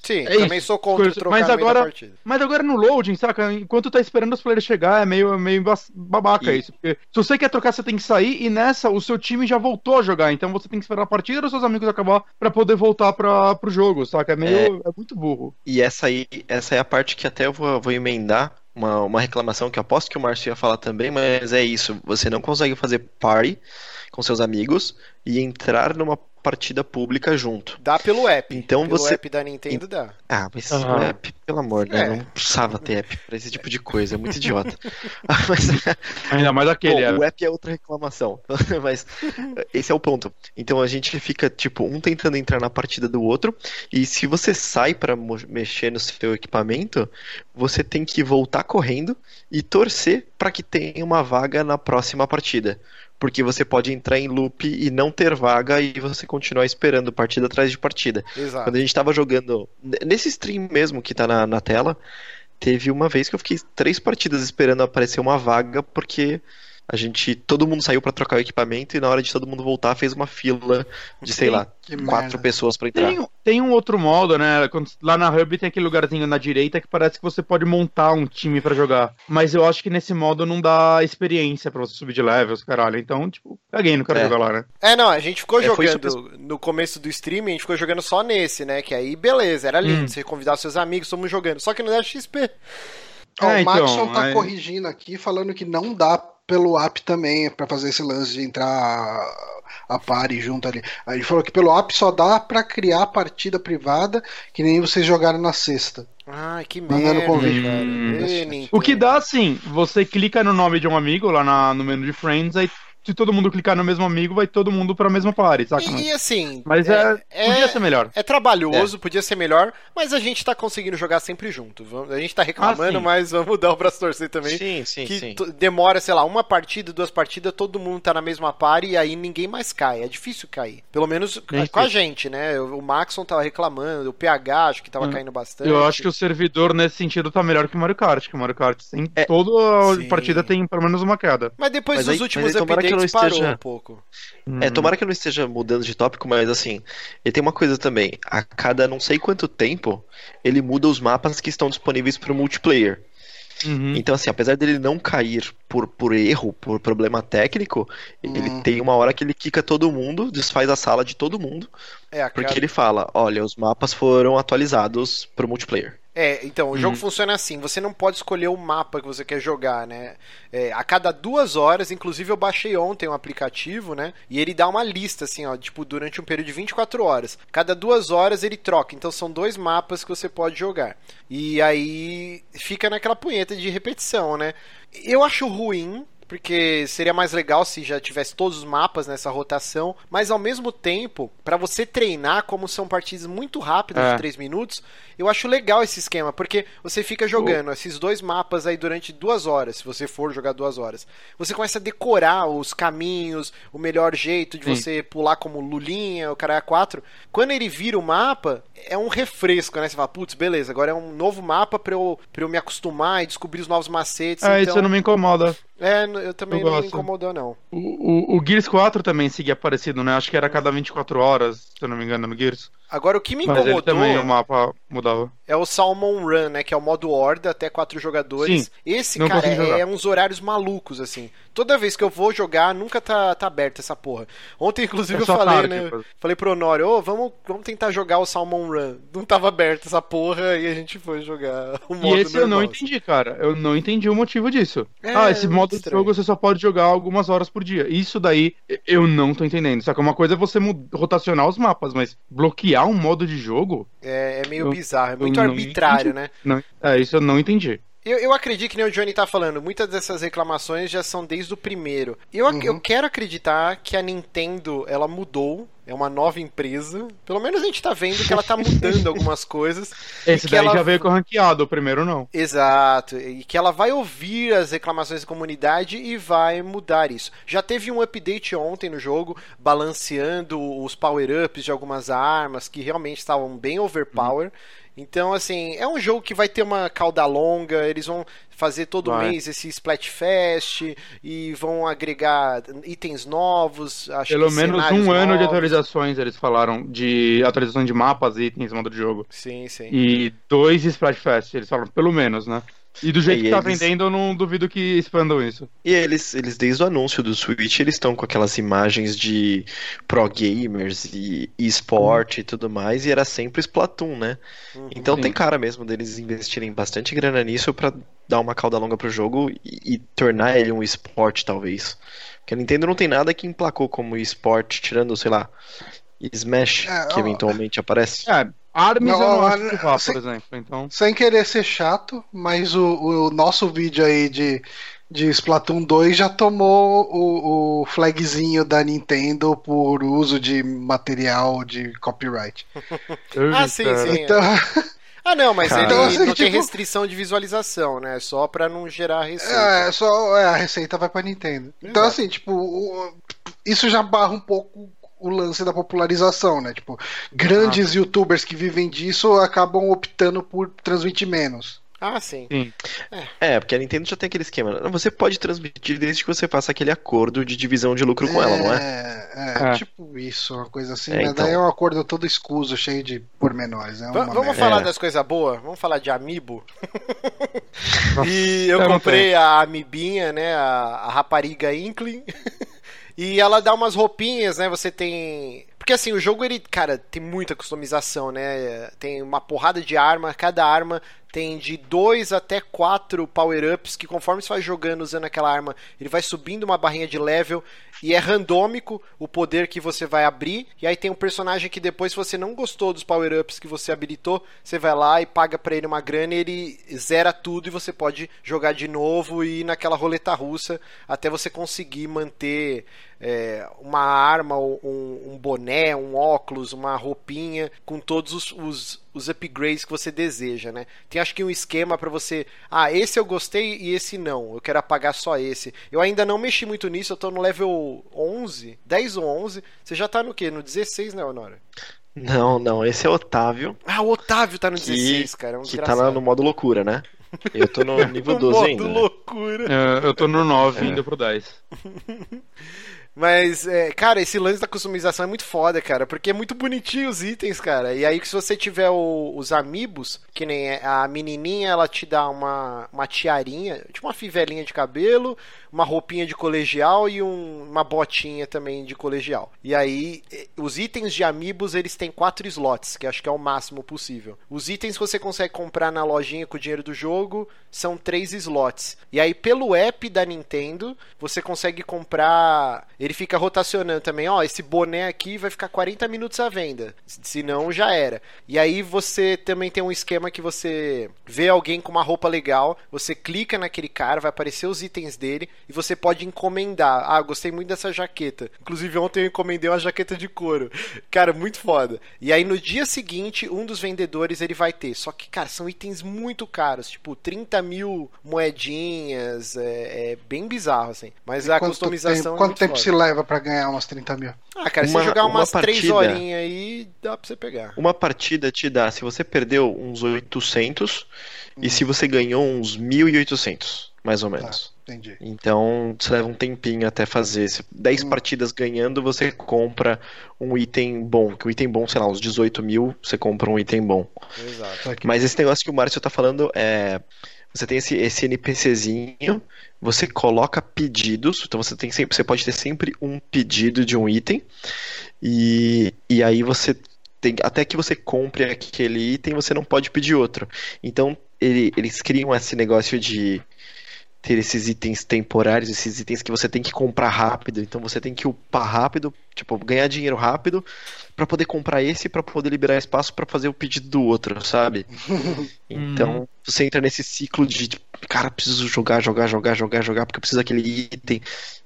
Sim, É também isso. sou contra Coisa- trocar mas no meio da agora- partida. Mas agora no loading, saca? Enquanto tá esperando os players chegar, é meio, meio babaca E- isso. Porque se você quer trocar, você tem que sair, e nessa o seu time já voltou a jogar. Então você tem que esperar a partida dos seus amigos acabar pra poder voltar pra, pro jogo, saca? É meio. É, muito burro. E essa aí, essa é a parte que até eu vou, vou emendar uma, uma reclamação que eu aposto que o Márcio ia falar também, mas é isso. Você não consegue fazer party com seus amigos e entrar numa partida pública junto. Dá pelo app. Então pelo você- app da Nintendo dá. Ah, mas Aham. o app, pelo amor, né? É. Não precisava ter app pra esse tipo de coisa, é muito idiota. [laughs] [laughs] mas, Ainda mais aquele. Bom, é. o app é outra reclamação, [laughs] mas esse é o ponto. Então a gente fica, tipo, um tentando entrar na partida do outro, e se você sai pra mo- mexer no seu equipamento, você tem que voltar correndo e torcer pra que tenha uma vaga na próxima partida. Porque você pode entrar em loop e não ter vaga e você continuar esperando partida atrás de partida. Exato. Quando a gente tava jogando. Nesse stream mesmo que tá na, na tela, teve uma vez que eu fiquei três partidas esperando aparecer uma vaga, porque a gente. Todo mundo saiu pra trocar o equipamento e na hora de todo mundo voltar fez uma fila de, sei lá, Que quatro merda. pessoas pra entrar. Tem, um- tem um outro modo, né? Quando- lá na Hub tem aquele lugarzinho na direita que parece que você pode montar um time pra jogar. Mas eu acho que nesse modo não dá experiência pra você subir de levels, caralho. Então, tipo, caguei, não quero É. jogar lá, né? É, não, a gente ficou É, jogando no começo do stream, a gente ficou jogando só nesse, né? Que aí, beleza, era lindo. Hum. Você convidar seus amigos, estamos jogando. Só que não dá XP. É, o então, Maxon tá corrigindo aqui, falando que não dá pelo app também pra fazer esse lance de entrar a, party junto ali. Aí ele falou que pelo app só dá pra criar partida privada, que nem vocês jogaram na sexta. Ai, que Mandando merda, convite. Hum. O que dá, assim, você clica no nome de um amigo lá na- no menu de Friends, aí se todo mundo clicar no mesmo amigo, vai todo mundo pra mesma party, saca? E, e assim. Mas é, podia ser melhor. É trabalhoso, podia ser melhor, mas a gente tá conseguindo jogar sempre junto. Vamos- A gente tá reclamando, Ah, mas vamos dar o braço torcer também. Sim, sim, que sim. demora, sei lá, uma partida, duas partidas, todo mundo tá na mesma party e aí ninguém mais cai. É difícil cair. Pelo menos com a gente, né? O Maxon tava reclamando, o PH acho que tava Hum. caindo bastante. Eu acho que o servidor nesse sentido tá melhor que o Mario Kart, que o Mario Kart tem É. toda Sim. partida tem pelo menos uma queda. Mas depois Mas dos aí- últimos tomara que não parou esteja- um pouco. É, Hum. tomara que eu não esteja mudando de tópico, mas assim, ele tem uma coisa também. A cada não sei quanto tempo, ele muda os mapas que estão disponíveis para o multiplayer. Uhum. Então, assim, apesar dele não cair por, por erro, por problema técnico, ele Hum. tem uma hora que ele quica todo mundo, desfaz a sala de todo mundo, É, a porque cada- ele fala: olha, os mapas foram atualizados pro multiplayer. É, então, o jogo Uhum. funciona assim, você não pode escolher o mapa que você quer jogar, né? É, a cada duas horas, inclusive eu baixei ontem um aplicativo, né? E ele dá uma lista, assim, ó, tipo, durante um período de 24 horas. Cada duas horas ele troca, então são dois mapas que você pode jogar. E aí fica naquela punheta de repetição, né? Eu acho ruim, porque seria mais legal se já tivesse todos os mapas nessa rotação, mas ao mesmo tempo, pra você treinar, como são partidas muito rápidas É. de 3 minutos, eu acho legal esse esquema, porque você fica jogando esses dois mapas aí durante duas horas, se você for jogar duas horas. Você começa a decorar os caminhos, o melhor jeito de Sim. você pular como Lulinha, o cara 4. Quando ele vira o mapa, é um refresco, né? Você fala, putz, beleza, agora é um novo mapa pra eu, pra eu me acostumar e descobrir os novos macetes. É, então... isso não me incomoda. É, eu também Eu não me gosto. incomodou, não. O, o, o Gears 4 também seguia parecido, né? Acho que era a cada 24 horas, se eu não me engano, no Gears. Agora, o que me incomodou também, o mapa mudava. é o Salmon Run, né? Que é o modo horda, até quatro jogadores. Sim, Esse, cara, é, é uns horários malucos, assim. Toda vez que eu vou jogar, nunca tá, tá aberta essa porra. Ontem, inclusive, É eu falei, tarde, né? Falei pro Honório, ô, vamos, vamos tentar jogar o Salmon Run. Não tava aberta essa porra e a gente foi jogar o modo E esse eu não normal. entendi, cara. Eu não entendi o motivo disso. É, ah, esse modo de estranho. jogo você só pode jogar algumas horas por dia. Isso daí eu não tô entendendo. Só que uma coisa é você rotacionar os mapas, mas bloquear um modo de jogo? É, é meio Eu- bizarro, é muito arbitrário, entendi. né? Não, é, isso eu não entendi. Eu, eu acredito que nem o Johnny tá falando, muitas dessas reclamações já são desde o primeiro. Eu, Uhum. eu quero acreditar que a Nintendo, ela mudou, é uma nova empresa. Pelo menos a gente tá vendo que ela tá mudando [laughs] algumas coisas. Esse daí ela- já veio com ranqueado, o primeiro não. Exato, e que ela vai ouvir as reclamações da comunidade e vai mudar isso. Já teve um update ontem no jogo, balanceando os power-ups de algumas armas que realmente estavam bem overpower. Então, assim, é um jogo que vai ter uma cauda longa, eles vão fazer todo Vai. mês esse Splatfest e vão agregar itens novos, acho Pelo menos um ano de novos. atualizações, eles falaram, de atualização de mapas, itens, modo de jogo. Sim, sim. E dois Splatfest, eles falam, pelo menos, né? E do jeito E que tá eles- vendendo, eu não duvido que expandam isso. E eles, eles desde o anúncio do Switch, eles estão com aquelas imagens de pro gamers e esporte e tudo mais, e era sempre Splatoon, né? Uhum. Então Sim. tem cara mesmo deles investirem bastante grana nisso pra dar uma cauda longa pro jogo e, e tornar ele um esporte, talvez. Porque a Nintendo não tem nada que emplacou como esporte, tirando, sei lá, Smash, É, que ó, eventualmente aparece. É, Arms Não, eu não acho que vá, sem- por exemplo, então... Sem querer ser chato, mas o, o nosso vídeo aí de, de Splatoon 2 já tomou o, o flagzinho da Nintendo por uso de material de copyright. [laughs] Ah, sim, sim. Então, Ah, não, mas Cara. ele Então, assim, não tem tipo- restrição de visualização, né? Só pra não gerar receita. é, só é, a receita vai pra Nintendo. Então, Exato. assim, tipo, o- isso já barra um pouco o lance da popularização, né? Tipo, grandes youtubers que vivem disso acabam optando por transmitir menos. Ah, sim. Sim. É, porque a Nintendo já tem aquele esquema. né? Você pode transmitir desde que você faça aquele acordo de divisão de lucro com ela, não é? É, É. tipo isso, uma coisa assim. É, mas então. daí é um acordo todo escuso, cheio de pormenores. É uma vamos merda. falar É. das coisas boas? Vamos falar de Amiibo? [laughs] E eu comprei a Amibinha, né? A, a rapariga Inkling. [laughs] e ela dá umas roupinhas, né? Você tem. Porque assim, o jogo ele, cara, tem muita customização, né? Tem uma porrada de arma, cada arma tem de 2 até 4 power-ups que conforme você vai jogando usando aquela arma, ele vai subindo uma barrinha de level e é randômico o poder que você vai abrir. E aí tem um personagem que depois, se você não gostou dos power-ups que você habilitou, você vai lá e paga pra ele uma grana e ele zera tudo e você pode jogar de novo e ir naquela roleta russa até você conseguir manter é, uma arma, um, um, boné, um óculos, uma roupinha com todos os, os, os, upgrades que você deseja, né? Tem acho que um esquema para você, ah, esse eu gostei e esse não, eu quero apagar só esse. Eu ainda não mexi muito nisso, eu tô no level 11, 10 ou 11. Você já tá no quê? No 16, né, Honora? Não, não, esse é o Otávio. Ah, o Otávio tá no que, 16, cara. É um que tá no modo loucura, né? Eu tô no [laughs] nível 12 modo ainda. loucura. É, eu tô no 9, é. indo pro 10. [laughs] Mas, é, cara, esse lance da customização é muito foda, cara, porque é muito bonitinho os itens, cara. E aí, se você tiver o, os amigos, que nem a menininha, ela te dá uma, uma tiarinha, tipo uma fivelinha de cabelo, uma roupinha de colegial e um, uma botinha também de colegial. E aí, os itens de amigos, eles têm quatro slots, que acho que é o máximo possível. Os itens que você consegue comprar na lojinha com o dinheiro do jogo são três slots. E aí, pelo app da Nintendo, você consegue comprar. Ele fica rotacionando também, ó, esse boné aqui vai ficar 40 minutos à venda. Senão já era. E aí você também tem um esquema que você vê alguém com uma roupa legal, você clica naquele cara, vai aparecer os itens dele e você pode encomendar. Ah, gostei muito dessa jaqueta. Inclusive, ontem eu encomendei uma jaqueta de couro. Cara, muito foda. E aí, no dia seguinte, um dos vendedores ele vai ter. Só que, cara, são itens muito caros. Tipo, 30 mil moedinhas. É, é bem bizarro, assim. Mas e a customização. Tempo, é quanto tempo se leva para ganhar umas 30 mil? Ah, cara, uma, se jogar umas uma 3 horinhas aí, dá pra você pegar. Uma partida te dá, se você perdeu uns 800 hum. e se você ganhou uns 1.800, mais ou menos. Tá. Entendi. Então, você leva um tempinho até fazer. Se 10 hum. partidas ganhando, você compra um item bom. Que o item bom, sei lá, uns 18 mil, você compra um item bom. Exato. Mas esse negócio que o Márcio tá falando é. Você tem esse, esse NPCzinho, você coloca pedidos, então você tem sempre, você pode ter sempre um pedido de um item, e, e aí você tem, até que você compre aquele item, você não pode pedir outro. Então ele, eles criam esse negócio de ter esses itens temporários, esses itens que você tem que comprar rápido. Então você tem que upar rápido, tipo, ganhar dinheiro rápido para poder comprar esse para poder liberar espaço para fazer o pedido do outro, sabe? [laughs] então uhum. você entra nesse ciclo de, cara, preciso jogar, jogar, jogar, jogar, jogar porque eu preciso daquele item.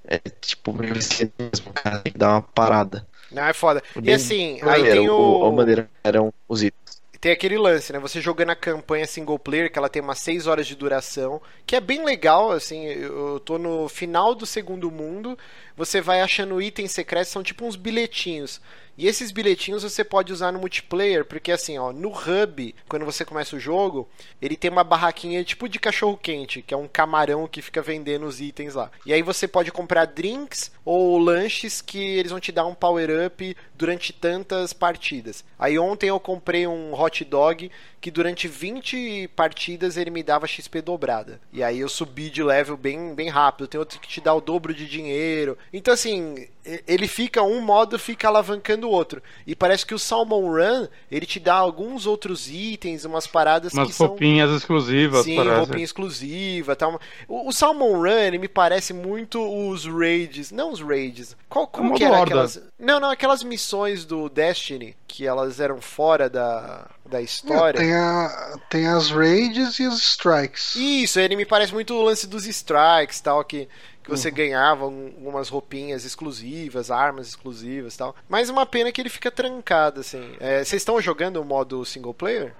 É tipo, mesmo, cara, tem que dar uma parada. Não, é foda. E assim, aí tem o. A maneira eram os itens tem aquele lance, né? Você jogando a campanha single player, que ela tem umas 6 horas de duração, que é bem legal, assim, eu tô no final do segundo mundo, você vai achando itens secretos, são tipo uns bilhetinhos. E esses bilhetinhos você pode usar no multiplayer, porque assim, ó, no hub, quando você começa o jogo, ele tem uma barraquinha tipo de cachorro quente, que é um camarão que fica vendendo os itens lá. E aí você pode comprar drinks ou lanches que eles vão te dar um power up durante tantas partidas. Aí ontem eu comprei um hot dog que durante 20 partidas ele me dava XP dobrada. E aí eu subi de level bem, bem rápido. Tem outro que te dá o dobro de dinheiro. Então, assim, ele fica um modo, fica alavancando o outro. E parece que o Salmon Run, ele te dá alguns outros itens, umas paradas umas que são. roupinhas exclusivas, Sim, parece. roupinha exclusiva tal. O, o, Salmon Run, ele me parece muito os raids. Não os raids. Qual, como que era aquelas. Não, não, aquelas missões do Destiny, que elas eram fora da da história. tem, a, tem as raids e os strikes. Isso, ele me parece muito o lance dos strikes tal, que, que você uhum. ganhava umas roupinhas exclusivas, armas exclusivas tal. Mas uma pena que ele fica trancado, assim. É, vocês estão jogando o modo single player?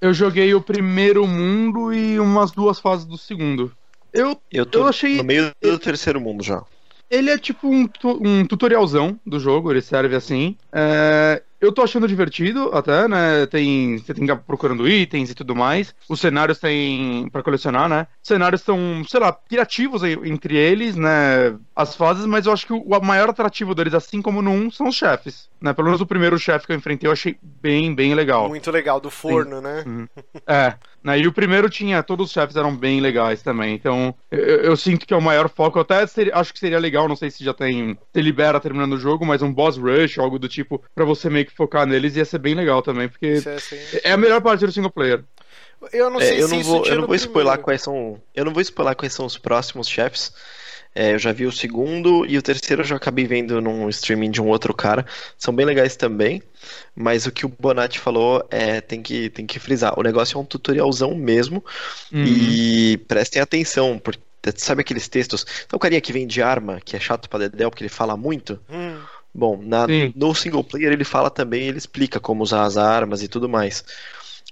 Eu joguei o primeiro mundo e umas duas fases do segundo. Eu, eu, tô eu achei. No meio do terceiro mundo já. Ele é tipo um, um tutorialzão do jogo, ele serve assim. É, eu tô achando divertido até, né? Tem, você tem que ir procurando itens e tudo mais. Os cenários tem para colecionar, né? Os cenários são, sei lá, criativos entre eles, né? As fases, mas eu acho que o maior atrativo deles, assim como no 1, são os chefes. Né? Pelo menos o primeiro chefe que eu enfrentei eu achei bem, bem legal. Muito legal, do forno, Sim. né? Uhum. É. Né? E o primeiro tinha, todos os chefes eram bem legais também. Então, eu, eu sinto que é o maior foco. Eu até seria, acho que seria legal, não sei se já tem. Se libera terminando o jogo, mas um boss rush, algo do tipo, para você meio que focar neles ia ser bem legal também, porque é, é, a melhor parte do single player. Eu não É, sei eu se não isso vou, tinha eu não vou spoiler quais são. Eu não vou spoiler quais são os próximos chefes. É, eu já vi o segundo e o terceiro eu já acabei vendo num streaming de um outro cara. São bem legais também. Mas o que o Bonatti falou é tem que, tem que frisar. O negócio é um tutorialzão mesmo. Uhum. E prestem atenção, porque sabe aqueles textos. Então o carinha que vende arma, que é chato pra Dedel, porque ele fala muito. Hum, Bom, na- no single player ele fala também, ele explica como usar as armas e tudo mais.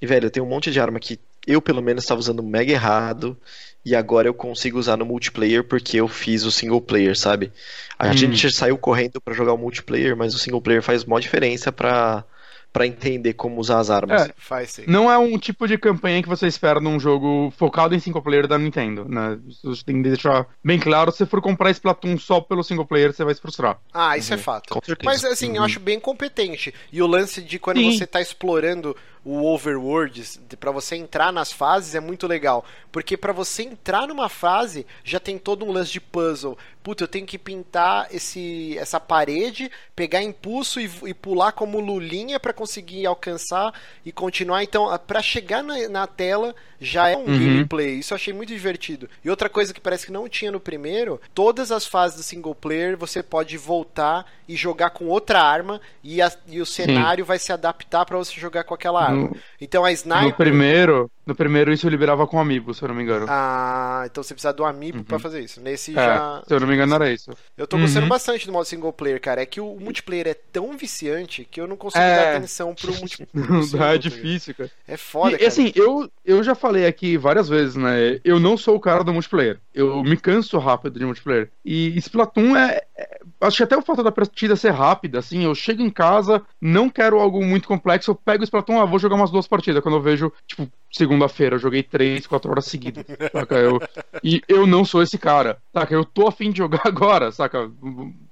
E, velho, tem um monte de arma que eu, pelo menos, estava usando mega errado. E agora eu consigo usar no multiplayer porque eu fiz o single player, sabe? A Hum. gente saiu correndo pra jogar o multiplayer, mas o single player faz mó diferença pra, pra entender como usar as armas. É, faz sim. Não é um tipo de campanha que você espera num jogo focado em single player da Nintendo, né? Isso tem que deixar bem claro. Se for comprar Splatoon só pelo single player, você vai se frustrar. Ah, isso é fato. Com certeza. Mas assim, eu acho bem competente. E o lance de quando Sim. você tá explorando o overworld, de- pra você entrar nas fases é muito legal, porque pra você entrar numa fase já tem todo um lance de puzzle. Puta, eu tenho que pintar esse essa parede, pegar impulso e, e pular como lulinha pra conseguir alcançar e continuar. Então, a- pra chegar na, na tela já é um Uhum. gameplay. Isso eu achei muito divertido. E outra coisa que parece que não tinha no primeiro, todas as fases do single player você pode voltar e jogar com outra arma e, a- e o cenário vai se adaptar pra você jogar com aquela arma. No- Então a No sniper. primeiro, no primeiro isso liberava com amiibo, se eu não me engano. Ah, então você precisa do amiibo Uhum. pra fazer isso. Nesse É, já. se eu não me engano era isso. Eu tô gostando Uhum. bastante do modo single player, cara. É que o multiplayer é tão viciante que eu não consigo É. dar atenção pro multiplayer. [laughs] é difícil, cara. É foda, e, e cara. assim, eu, eu já falei aqui várias vezes, né? Eu não sou o cara do multiplayer. Eu me canso rápido de multiplayer. E Splatoon é. é- acho que até o fato da partida ser rápida, assim, eu chego em casa, não quero algo muito complexo, eu pego o Splatoon, ah, vou jogar umas duas partidas. Quando eu vejo, tipo, segunda-feira, eu joguei três, quatro horas seguidas, saca? Eu, e eu não sou esse cara, saca? Eu tô afim de jogar [laughs] agora, saca?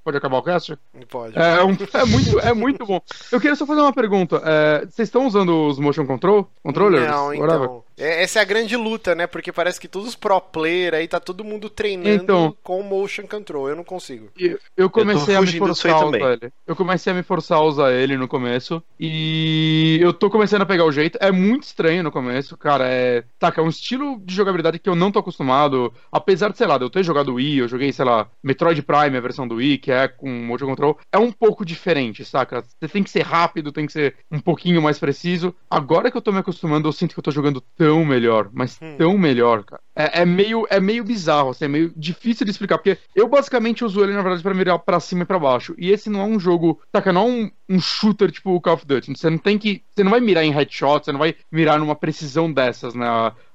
Pode acabar o cast? Pode. É, um- é muito, é muito bom. Eu queria só fazer uma pergunta. É, vocês estão usando os motion control? Controllers? Não, Whatever? então. É- essa é a grande luta, né? Porque parece que todos os pro player aí tá todo mundo treinando Então. com motion control. Eu não consigo. Eu, eu comecei a me forçar a também. usar ele. Eu comecei a me forçar a usar ele no começo. E eu tô começando a pegar o jeito. É muito estranho no começo, cara. É. Tá, que é um estilo de jogabilidade que eu não tô acostumado. Apesar de, sei lá, de eu ter jogado Wii, eu joguei, sei lá, Metroid Prime, a versão do Wii, que é com motion control. É um pouco diferente, saca? Você tem que ser rápido, tem que ser um pouquinho mais preciso. Agora que eu tô me acostumando, eu sinto que eu tô jogando tão melhor, mas Hum. tão melhor, cara. É, é meio, é meio bizarro, assim, é meio difícil de explicar, porque eu basicamente uso ele, na verdade, pra mirar pra cima e pra baixo. E esse não é um jogo, saca? Não é um, um shooter tipo o Call of Duty. Você não tem que. Você não vai mirar em headshot, você não vai mirar numa precisão dessas, né?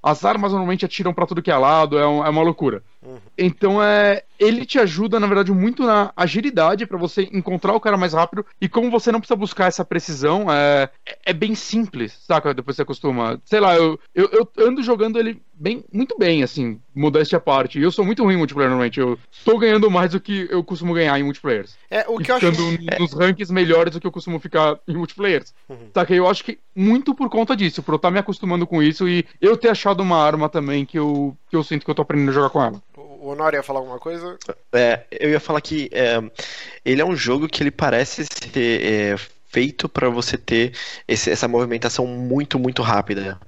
As armas normalmente atiram pra tudo que é lado, é, um- é uma loucura. Uhum. Então é. Ele te ajuda, na verdade, muito na agilidade pra você encontrar o cara mais rápido. E como você não precisa buscar essa precisão, é, é- é bem simples, saca? Depois você acostuma. Sei lá, eu, eu, eu ando jogando ele bem, muito bem, assim, modéstia à parte. E eu sou muito ruim em multiplayer normalmente. Eu tô ganhando mais do que eu costumo ganhar em multiplayers. É, o que eu acho. ficando nos rankings melhores do que eu costumo ficar em multiplayers. Uhum. Saca? Eu acho que muito por conta disso, por eu estar me acostumando com isso e eu ter achado uma arma também que eu, que eu sinto que eu tô aprendendo a jogar com ela. O Honor ia falar alguma coisa? É, eu ia falar que é, ele é um jogo que ele parece ser é, feito pra você ter esse- essa movimentação muito, muito rápida.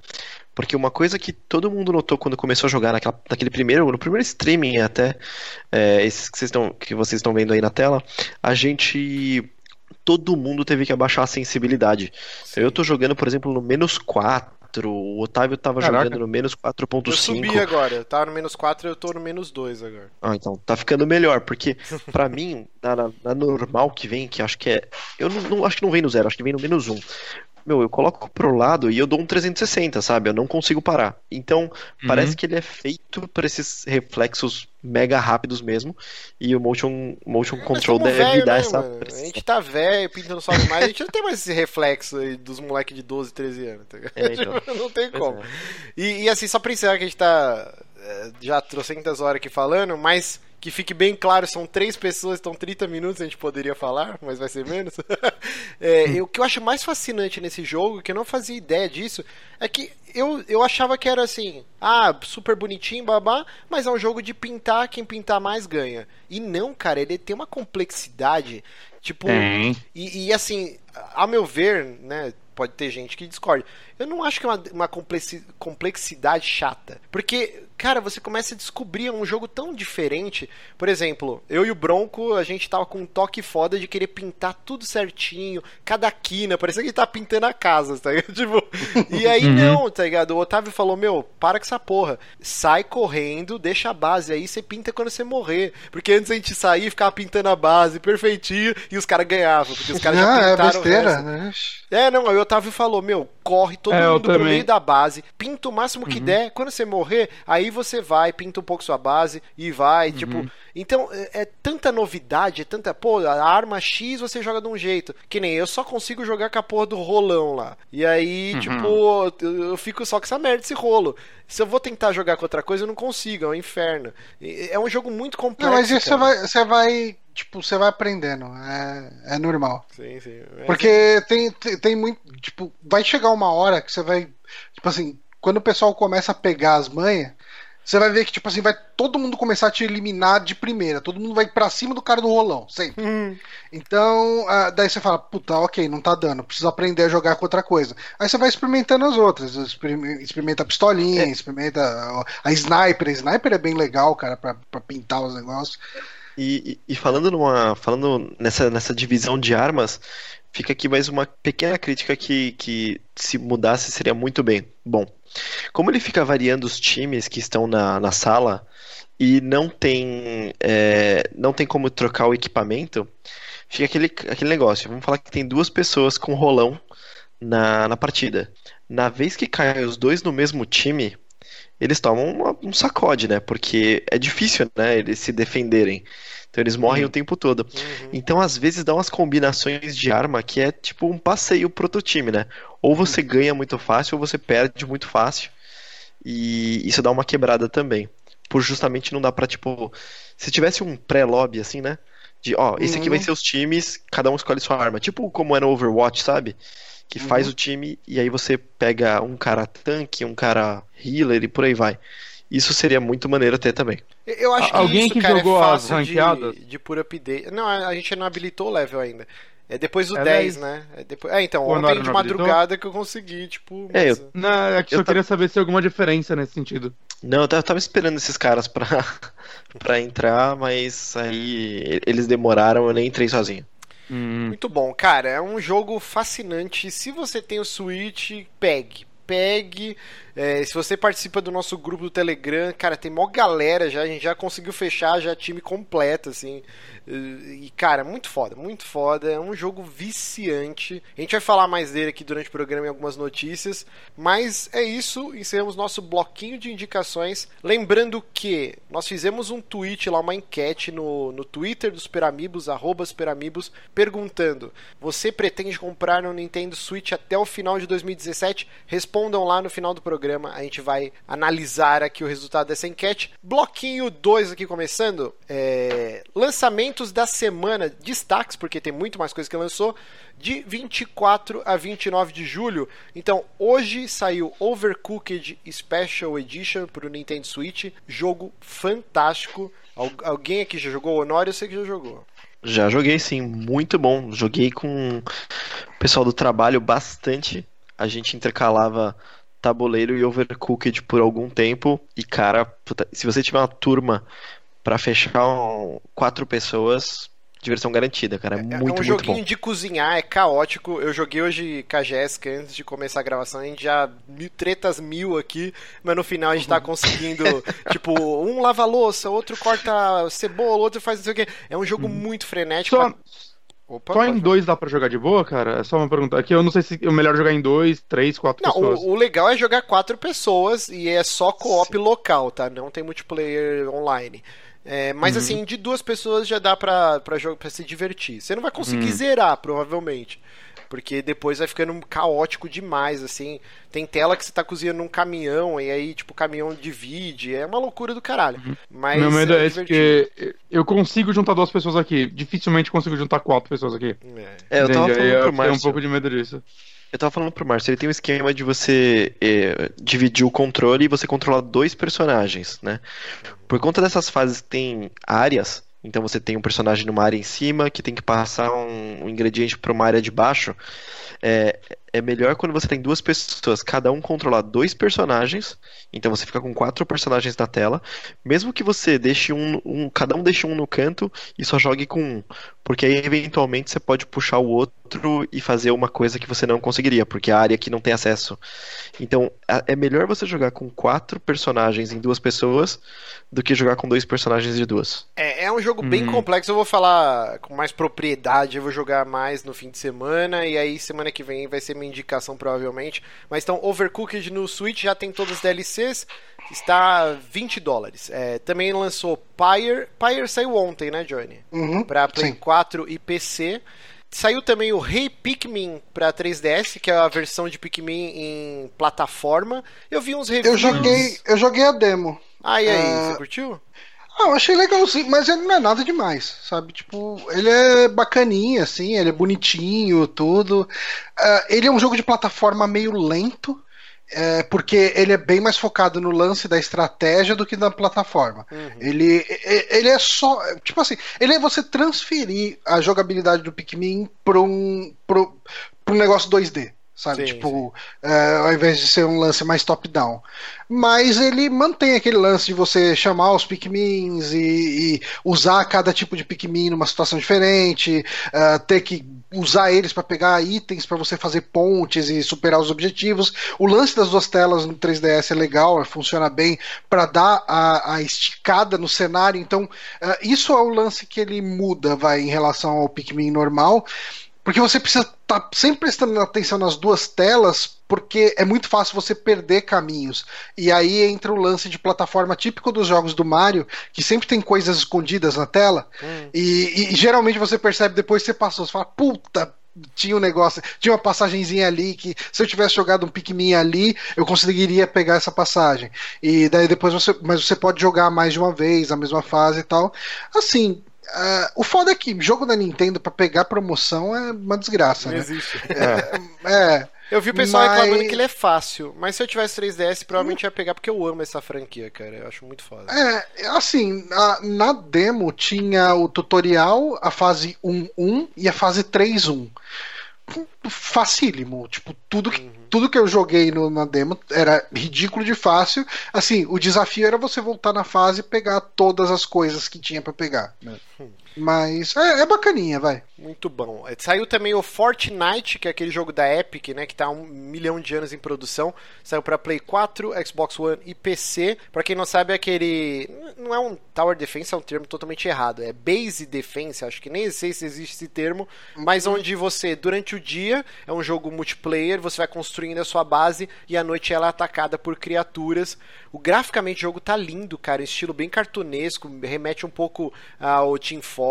Porque uma coisa que todo mundo notou quando começou a jogar naquela, naquele primeiro, no primeiro streaming até, é, esses que vocês, estão, que vocês estão vendo aí na tela, a gente. Todo mundo teve que abaixar a sensibilidade. Eu tô jogando, por exemplo, no menos 4, o Otávio tava Caraca. jogando no menos Eu 4.5. subi agora. Eu tava no menos 4 eu tô no menos 2 agora. Ah, então, tá ficando melhor, porque [laughs] pra mim, na, na- na normal que vem, que acho que é. Eu não, não- acho que não vem no zero, acho que vem no menos um. Meu, eu coloco pro lado e eu dou um 360, sabe? Eu não consigo parar. Então, parece que ele é feito pra esses reflexos mega rápidos mesmo. E o motion, motion control deve velho, dar né, essa mano? A gente tá velho, pinta não sobe mais, a gente não tem mais esse reflexo aí dos moleques de 12, 13 anos, tá ligado? É, então. [laughs] não tem Pois como. é. E, e assim, só pra encerrar que a gente tá é, já trocentas horas aqui falando, mas que fique bem claro, são três pessoas, estão 30 minutos, a gente poderia falar, mas vai ser menos. [laughs] É, e o que eu acho mais fascinante nesse jogo, que eu não fazia ideia disso, é que eu, eu achava que era assim, ah, super bonitinho, babá, mas é um jogo de pintar, quem pintar mais ganha. E não, cara, ele tem uma complexidade, tipo, e, e, assim, a meu ver, né, pode ter gente que discorde. Eu não acho que é uma, uma complexi- complexidade chata. Porque, cara, você começa a descobrir um jogo tão diferente. Por exemplo, eu e o Bronco, a gente tava com um toque foda de querer pintar tudo certinho, cada quina, parecia que ele tá pintando a casa, tá ligado? [laughs] Tipo, e aí não, tá ligado? O Otávio falou, meu, para com essa porra. Sai correndo, deixa a base aí, você pinta quando você morrer. Porque antes a gente e ficava pintando a base perfeitinho e os caras ganhavam, porque os caras já Não, [laughs] é pintaram o besteira, né? É, não, aí o Otávio falou, meu, corre todo É, mundo pro meio da base, pinta o máximo que der, quando você morrer, aí você vai, pinta um pouco sua base e vai, tipo... Então, é, é tanta novidade, é tanta... Pô, a arma X você joga de um jeito, que nem eu só consigo jogar com a porra do rolão lá. E aí, tipo, eu, eu fico só com essa merda, esse rolo. Se eu vou tentar jogar com outra coisa, eu não consigo, é um inferno. É um jogo muito complexo, Não, mas isso você vai, você vai, tipo, você vai aprendendo, é, é normal. Sim, sim. É, Porque tem, tem, tem muito, tipo, vai chegar uma hora que você vai, tipo assim, quando o pessoal começa a pegar as manhas, você vai ver que, tipo assim, vai todo mundo começar a te eliminar de primeira, todo mundo vai pra cima do cara do rolão, sempre. Hum. Então, daí você fala, puta, ok, não tá dando, preciso aprender a jogar com outra coisa. Aí você vai experimentando as outras, experim- experimenta a pistolinha, experimenta a, a sniper, a sniper é bem legal, cara, pra, pra pintar os negócios. E, e- falando numa, falando nessa, nessa divisão de armas, fica aqui mais uma pequena crítica que, que se mudasse seria muito bem. Bom, como ele fica variando os times que estão na, na sala e não tem, é, não tem como trocar o equipamento, fica aquele, aquele negócio. Vamos falar que tem duas pessoas com rolão na, na partida. Na vez que caem os dois no mesmo time, eles tomam uma- um sacode, né? Porque é difícil, né? Eles se defenderem. Então eles morrem o tempo todo. Uhum. Então, às vezes, dá umas combinações de arma que é tipo um passeio pro outro time, né? Ou você ganha muito fácil, ou você perde muito fácil. E isso dá uma quebrada também. Por justamente não dá pra, tipo. Se tivesse um pré-lobby, assim, né? De, ó, esse aqui vai Uhum. ser os times, cada um escolhe sua arma. Tipo como é no Overwatch, sabe? Que faz o time e aí você pega um cara tanque, um cara healer e por aí vai. Isso seria muito maneiro ter também. Eu acho que Alguém isso, que cara, jogou é as fácil de, ranqueadas? de por update. Não, a gente não habilitou o level ainda. É depois do É 10, 10. né? É, depois... é então, Quando ontem de madrugada que eu consegui, tipo. É, mas- eu- Não, é que Eu só queria saber se tem alguma diferença nesse sentido. Não, eu tava esperando esses caras pra, [laughs] pra entrar, mas aí eles demoraram, eu nem entrei sozinho. Hum. Muito bom, cara. É um jogo fascinante. Se você tem o Switch, pegue. Pegue. É, se você participa do nosso grupo do Telegram, cara, tem mó galera já. A gente já conseguiu fechar já time completo, assim. E, cara, muito foda, muito foda. É um jogo viciante. A gente vai falar mais dele aqui durante o programa em algumas notícias. Mas é isso. Encerramos nosso bloquinho de indicações. Lembrando que nós fizemos um tweet lá, uma enquete no, no Twitter do Super Amigos, arroba Super Amigos, perguntando: Você pretende comprar um Nintendo Switch até o final de 2017? Respondam lá no final do programa. A gente vai analisar aqui o resultado dessa enquete. Bloquinho 2 aqui começando. É, lançamentos da semana, destaques, porque tem muito mais coisa que lançou, de 24 a 29 de julho. Então, hoje saiu Overcooked Special Edition para o Nintendo Switch. Jogo fantástico. Al- alguém aqui já jogou? Honório, eu sei que já jogou. Já joguei sim, muito bom. Joguei com o pessoal do trabalho bastante. A gente intercalava tabuleiro e overcooked por algum tempo. E cara, puta, se você tiver uma turma pra fechar um- quatro pessoas, diversão garantida, cara. É, É- muito, é um muito joguinho bom. de cozinhar, é caótico. Eu joguei hoje com a Jéssica antes de começar a gravação. A gente já mil, tretas mil aqui, mas no final a gente tá [laughs] conseguindo, tipo, um lava a louça, outro corta cebola, outro faz não sei o quê. É um jogo muito frenético. Só, Opa, só em dois dá pra jogar de boa, cara? É só uma pergunta. Aqui eu não sei se é melhor jogar em dois, três, quatro Não, pessoas. o, o legal é jogar quatro pessoas e é só co-op local, tá? Não tem multiplayer online. É, Uhum. mas assim, de duas pessoas já dá pra, pra, jogo, pra se divertir. Você não vai conseguir Uhum. zerar, provavelmente. Porque depois vai ficando caótico demais, assim. Tem tela que você tá cozinhando num caminhão e aí, tipo, o caminhão divide. É uma loucura do caralho. Mas Uhum. Meu medo é esse, divertido. porque eu consigo juntar duas pessoas aqui. Dificilmente consigo juntar quatro pessoas aqui. É. É, eu tava Entende? Falando eu pro tenho um Márcio. pouco de medo disso. Eu tava falando pro Márcio, ele tem um esquema de você eh, dividir o controle e você controlar dois personagens, né? Por conta dessas fases que tem áreas, então você tem um personagem numa área em cima que tem que passar um, um ingrediente pra uma área de baixo, é, é melhor quando você tem duas pessoas, cada um controlar dois personagens. Então você fica com quatro personagens na tela. Mesmo que você deixe um, um cada um deixe um no canto e só jogue com um. Porque aí, eventualmente, você pode puxar o outro e fazer uma coisa que você não conseguiria, porque a área que não tem acesso. Então, é melhor você jogar com quatro personagens em duas pessoas do que jogar com dois personagens de duas. É, é um jogo bem uhum. complexo, eu vou falar com mais propriedade, eu vou jogar mais no fim de semana, e aí semana que vem vai ser minha indicação, provavelmente. Mas então, Overcooked no Switch já tem todas as DLCs, está 20 dólares. É, também lançou Pyre, Pyre saiu ontem, né, Johnny? Uhum, pra Play sim. 4 e PC. Saiu também o Hey Pikmin para 3DS, que é a versão de Pikmin em plataforma. Eu vi uns reviews. Eu joguei, eu joguei a demo. Ah, e aí, uh... você curtiu? Ah, eu achei legalzinho, mas ele não é nada demais, sabe? Tipo, ele é bacaninha, assim, ele é bonitinho, tudo. Uh, ele é um jogo de plataforma meio lento, é, porque ele é bem mais focado no lance da estratégia do que na plataforma. Uhum. Ele, ele é só. Tipo assim, ele é você transferir a jogabilidade do Pikmin para um, pro, pro um negócio 2D sabe? Sim, tipo, sim. É, ao invés de ser um lance mais top-down. Mas ele mantém aquele lance de você chamar os Pikmins e, e usar cada tipo de Pikmin numa situação diferente, uh, ter que usar eles para pegar itens para você fazer pontes e superar os objetivos. O lance das duas telas no 3DS é legal, funciona bem para dar a, a, esticada no cenário. Então, uh, isso é o lance que ele muda, vai, em relação ao Pikmin normal. Porque você precisa estar tá sempre prestando atenção nas duas telas, porque é muito fácil você perder caminhos. E aí entra o lance de plataforma típico dos jogos do Mario, que sempre tem coisas escondidas na tela. Hum. E, e, geralmente você percebe depois que você passou, você fala, puta, tinha um negócio, tinha uma passagenzinha ali que se eu tivesse jogado um Pikmin ali, eu conseguiria pegar essa passagem. E daí depois você, mas você pode jogar mais de uma vez a mesma fase e tal. Assim, Uh, o foda é que jogo da Nintendo para pegar promoção é uma desgraça, Não né? existe. É, [laughs] é, eu vi o pessoal mas... reclamando que ele é fácil, mas se eu tivesse 3DS, provavelmente ia pegar porque eu amo essa franquia, cara. Eu acho muito foda. É, assim, a, na demo tinha o tutorial, a fase 1.1 e a fase 3.1 facílimo. Tipo, tudo que, uhum. tudo que eu joguei no, na demo era ridículo de fácil. Assim, o desafio era você voltar na fase e pegar todas as coisas que tinha para pegar. Né? Hum. Mas é, é, bacaninha, vai. Muito bom. É, saiu também o Fortnite, que é aquele jogo da Epic, né? Que tá há um milhão de anos em produção. Saiu para Play 4, Xbox One e PC. Para quem não sabe, é aquele. Não é um Tower Defense, é um termo totalmente errado. É Base Defense, acho que nem sei se existe esse termo. Mas uhum. onde você, durante o dia, é um jogo multiplayer, você vai construindo a sua base e à noite ela é atacada por criaturas. O graficamente o jogo tá lindo, cara. Estilo bem cartunesco, remete um pouco ao Team Fortress,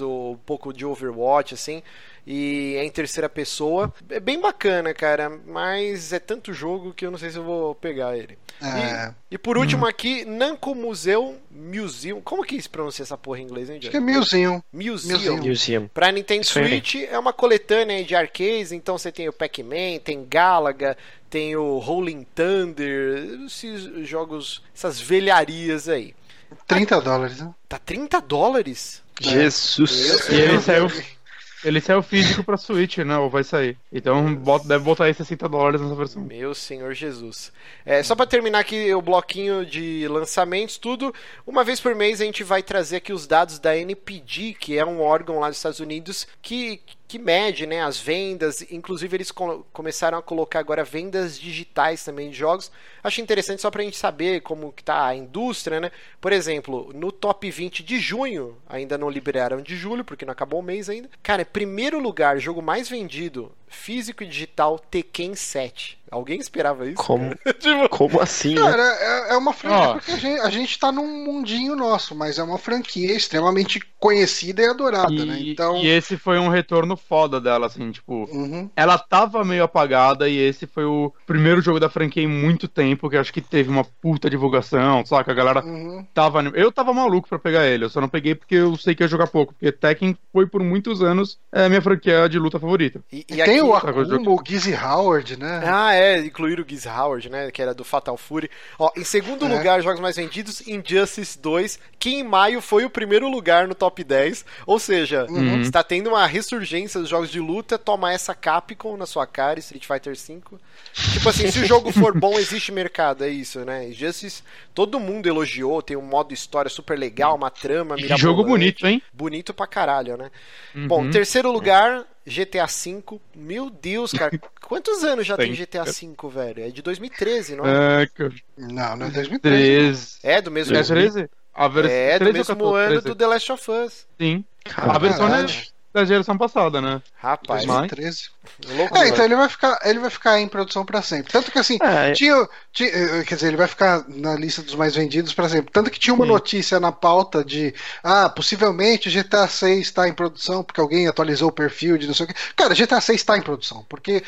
ou um pouco de Overwatch, assim e é em terceira pessoa. É bem bacana, cara, mas é tanto jogo que eu não sei se eu vou pegar ele. É. E, e, por último hum. aqui, Namco Museu Museum. Como que se pronuncia essa porra em inglês, hein, Acho que é Museum. Museum. Museum. Pra Nintendo Switch é uma coletânea de arcades, então você tem o Pac-Man, tem Galaga, tem o Rolling Thunder, esses jogos, essas velharias aí. 30 dólares, né? Tá 30 dólares? Jesus! E ele saiu ele saiu físico pra Switch, né? Ou vai sair. Então bota, deve botar aí 60 dólares nessa versão. Meu senhor Jesus. É, só para terminar aqui o bloquinho de lançamentos, tudo. Uma vez por mês a gente vai trazer aqui os dados da NPD, que é um órgão lá dos Estados Unidos que, que mede né, as vendas, inclusive eles começaram a colocar agora vendas digitais também de jogos. Acho interessante só para a gente saber como está a indústria, né? Por exemplo, no top 20 de junho, ainda não liberaram de julho, porque não acabou o mês ainda. Cara, primeiro lugar, jogo mais vendido, físico e digital, Tekken 7. Alguém esperava isso? Como, [laughs] tipo... Como assim? Né? Cara, é, é uma franquia oh. porque a gente, a gente tá num mundinho nosso, mas é uma franquia extremamente conhecida e adorada, e, né? Então... E esse foi um retorno foda dela, assim, tipo, uhum. ela tava meio apagada e esse foi o primeiro jogo da franquia em muito tempo, que acho que teve uma puta divulgação, saca? A galera uhum. tava. Eu tava maluco pra pegar ele, eu só não peguei porque eu sei que ia jogar pouco, porque Tekken foi por muitos anos é, minha franquia de luta favorita. E, e aqui... tem o Akuma, o Gizzy Howard, né? Ah, é incluir o Giz Howard, né? Que era do Fatal Fury. Ó, em segundo É. lugar, jogos mais vendidos, Injustice 2, que em maio foi o primeiro lugar no top 10. Ou seja, Uhum. está tendo uma ressurgência dos jogos de luta. Toma essa Capcom na sua cara, Street Fighter V. Tipo assim, se o jogo for bom, existe mercado, é isso, né? Injustice, todo mundo elogiou, tem um modo história super legal, uma trama, Que jogo bonito, hein? Bonito pra caralho, né? Uhum. Bom, terceiro lugar, GTA V. Meu Deus, cara. [laughs] Quantos anos já tem, Tem. GTA V, velho? É de 2013, não é? É, cara, Não, não é 2013. 13. É do mesmo É 13? A versão É do 13 ou mesmo 14? ano 13? do The Last of Us. Sim. A Caralho. versão Caralho. é da geração passada, né? Rapaz, Mas- 2013. loucura. É, então ele vai ficar, ele vai ficar em produção pra sempre. Tanto que assim, É, tinha, tinha- eh, quer dizer, ele vai ficar na lista dos mais vendidos pra sempre. Tanto que tinha uma Sim. notícia na pauta de, ah, possivelmente GTA 6 está em produção porque alguém atualizou o perfil de não sei o que. Cara, GTA 6 está em produção, porque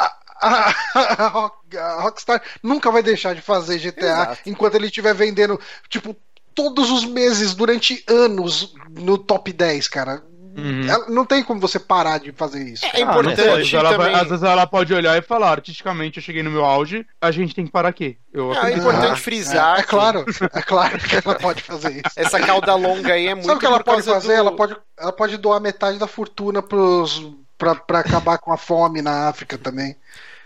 a, a- a a Rockstar nunca vai deixar de fazer GTA Exato. enquanto ele estiver vendendo, tipo, todos os meses, durante anos, no top 10, cara. Uhum. Ela- Não tem como você parar de fazer isso. É Ah, não importante pode. Ela vai- também. às vezes ela pode olhar e falar, artisticamente eu cheguei no meu auge, a gente tem que parar aqui. Eu É acredito. importante Ah, frisar. É, é claro, é claro que ela pode fazer isso. Essa cauda longa aí é muito Sabe o que ela pode fazer? do- Ela, pode, ela pode doar metade da fortuna pros, pra, pra acabar com a fome na África também.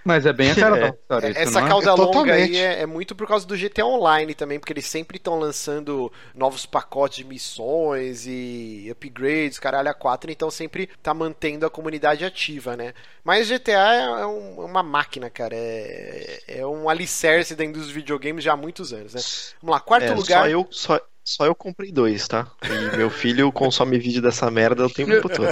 Mas é bem a cara [laughs] É. da Rockstar isso, Essa não é? cauda É longa totalmente. aí é, é muito por causa do GTA Online também, porque eles sempre estão lançando novos pacotes de missões e upgrades, caralho, a 4, então sempre tá mantendo a comunidade ativa, né? Mas GTA é, é um- uma máquina, cara, é, é um alicerce dentro dos videogames já há muitos anos, né? Vamos lá, quarto é, lugar. Só eu, só, só eu comprei dois, tá? E meu filho consome vídeo dessa merda o tempo todo.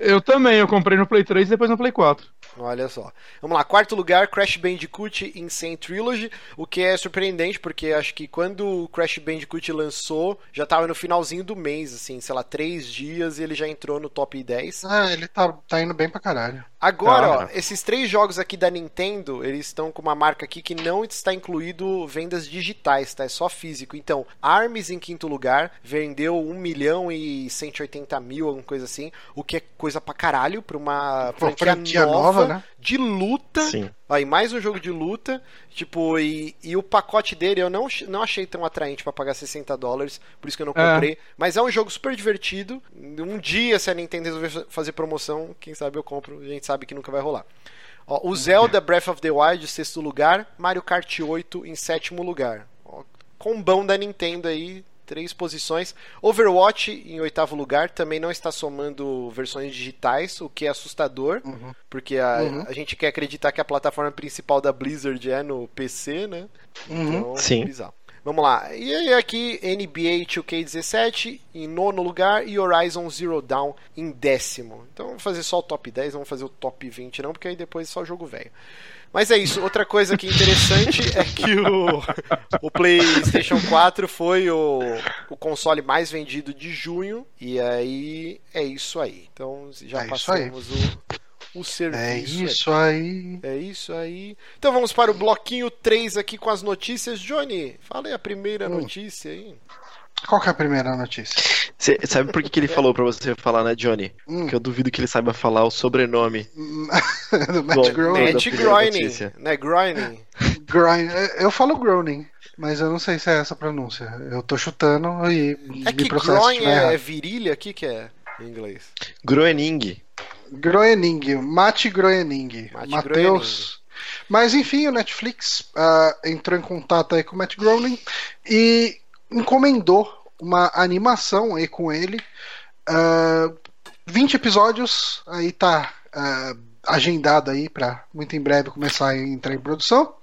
Eu também, eu comprei no Play 3 e depois no Play 4. Olha só. Vamos lá, quarto lugar, Crash Bandicoot Insane Trilogy, o que é surpreendente, porque acho que quando o Crash Bandicoot lançou, já tava no finalzinho do mês, assim, sei lá, três dias e ele já entrou no top 10. Ah, ele tá, tá indo bem pra caralho. Agora, ó, Cara. esses três jogos aqui da Nintendo, eles estão com uma marca aqui que não está incluído vendas digitais, tá? É só físico. Então, Arms em quinto lugar, vendeu 1 milhão e 180 mil, alguma coisa assim, o que é coisa pra caralho pra uma Pô, franquia, franquia nova, nova, né? de luta. Sim. Aí, mais um jogo de luta, tipo, e, e o pacote dele eu não, não achei tão atraente pra pagar 60 dólares, por isso que eu não É. comprei. Mas é um jogo super divertido. Um dia, se a Nintendo resolver fazer promoção, quem sabe eu compro, a gente sabe que nunca vai rolar. Ó, o Zelda Breath of the Wild, sexto lugar, Mario Kart 8 em sétimo lugar. Ó, combão da Nintendo aí, três posições. Overwatch em oitavo lugar, também não está somando versões digitais, o que é assustador, porque a, Uhum. a gente quer acreditar que a plataforma principal da Blizzard é no PC, né? Uhum. Então, Sim. bizarro. Vamos lá. E aí aqui, NBA 2K17 em nono lugar e Horizon Zero Dawn em décimo. Então vamos fazer só o top 10, vamos fazer o top 20 não, porque aí depois é só jogo velho. Mas é isso. Outra coisa que é interessante [laughs] é que o, o PlayStation 4 foi o, o console mais vendido de junho. E aí é isso aí. Então já É passamos o, o serviço. É isso aí. É isso aí. Então vamos para o bloquinho 3 aqui com as notícias. Johnny, fala aí a primeira Hum. notícia aí. Qual que é a primeira notícia? Cê, sabe por que, que ele [laughs] falou pra você falar, né, Johnny? Hum. Que eu duvido que ele saiba falar o sobrenome. [laughs] Do Matt Groening. Matt Groening, né? Groening. Groening. Eu falo Groening, mas eu não sei se é essa a pronúncia. Eu tô chutando e É me que processo se groin tiver é, é virilha aqui que é em inglês. Groening. Groening, Matt Groening, Matheus. Mas enfim, o Netflix ah, entrou em contato aí com o Matt Groening e encomendou uma animação aí com ele. Ah, 20 episódios, aí tá ah, agendado aí para muito em breve começar a entrar em produção.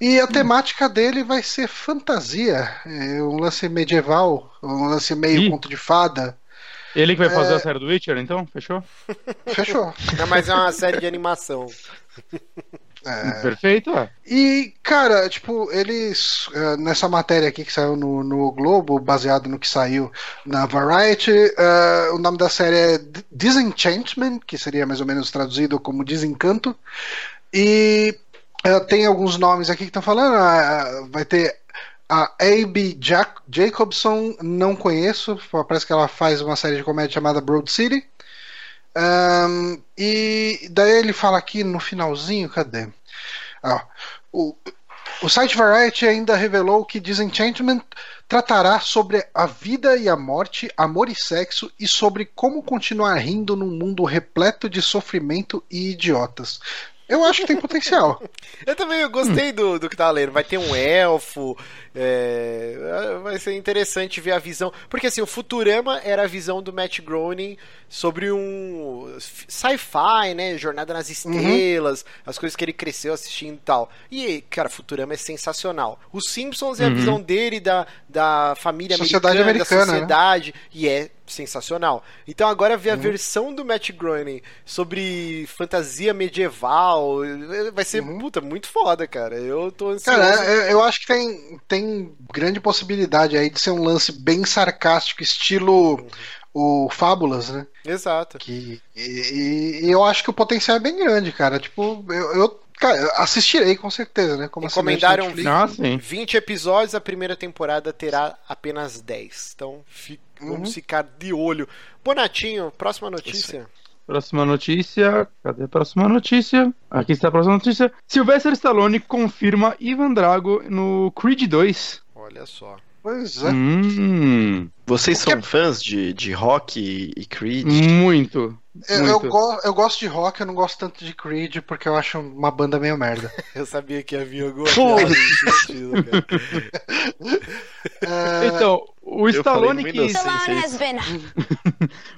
E a temática dele vai ser fantasia, é um lance medieval, um lance meio Ih. conto de fada. Ele que vai fazer É. a série do Witcher, então? Fechou? [laughs] Fechou. Não, mas é uma série de animação. É, Perfeito, é. E, cara, tipo, eles. eh, nessa matéria aqui que saiu no, no Globo, baseado no que saiu na Variety, eh, o nome da série é Disenchantment, que seria mais ou menos traduzido como Desencanto. E eh, tem alguns nomes aqui que estão falando. ah, vai ter a A.B. Jac- Jacobson, não conheço, parece que ela faz uma série de comédia chamada Broad City. Ahn, e daí ele fala aqui no finalzinho, cadê? Ah, o, o site Variety ainda revelou que Disenchantment tratará sobre a vida e a morte, amor e sexo e sobre como continuar rindo num mundo repleto de sofrimento e idiotas. Eu acho que tem potencial. [laughs] Eu também gostei do, do que tava lendo. Vai ter um elfo. é, vai ser interessante ver a visão. Porque assim, o Futurama era a visão do Matt Groening sobre um sci-fi, né? Jornada nas estrelas, as coisas que ele cresceu assistindo e tal. E, cara, Futurama é sensacional. Os Simpsons é a Uhum. visão dele da, da família Sociedade americana, americana, da né? sociedade. E é sensacional. Então agora ver a versão do Matt Groening sobre fantasia medieval vai ser, puta, muito foda, cara. Eu tô ansioso. Cara, é- eu acho que tem, tem grande possibilidade aí de ser um lance bem sarcástico, estilo o Fábulas, né? Exato. Que, e, e eu acho que o potencial é bem grande, cara. Tipo, eu, eu cara, assistirei com certeza, né? Como Encomendaram assinante Netflix. Ah, sim. 20 episódios, a primeira temporada terá apenas 10. Então fi- Uhum. vamos ficar de olho. Bonatinho, próxima notícia. Próxima notícia. Cadê a próxima notícia? Aqui está a próxima notícia. Sylvester Stallone confirma Ivan Drago no Creed 2. Olha só. Pois é. Hum, Vocês O que são fãs de, de rock e Creed? muito. Eu, eu, go- eu gosto de rock, eu não gosto tanto de Creed, porque eu acho uma banda meio merda. [laughs] Eu sabia que havia alguma estilo, cara. É, Então, o Eu Stallone que. been [laughs]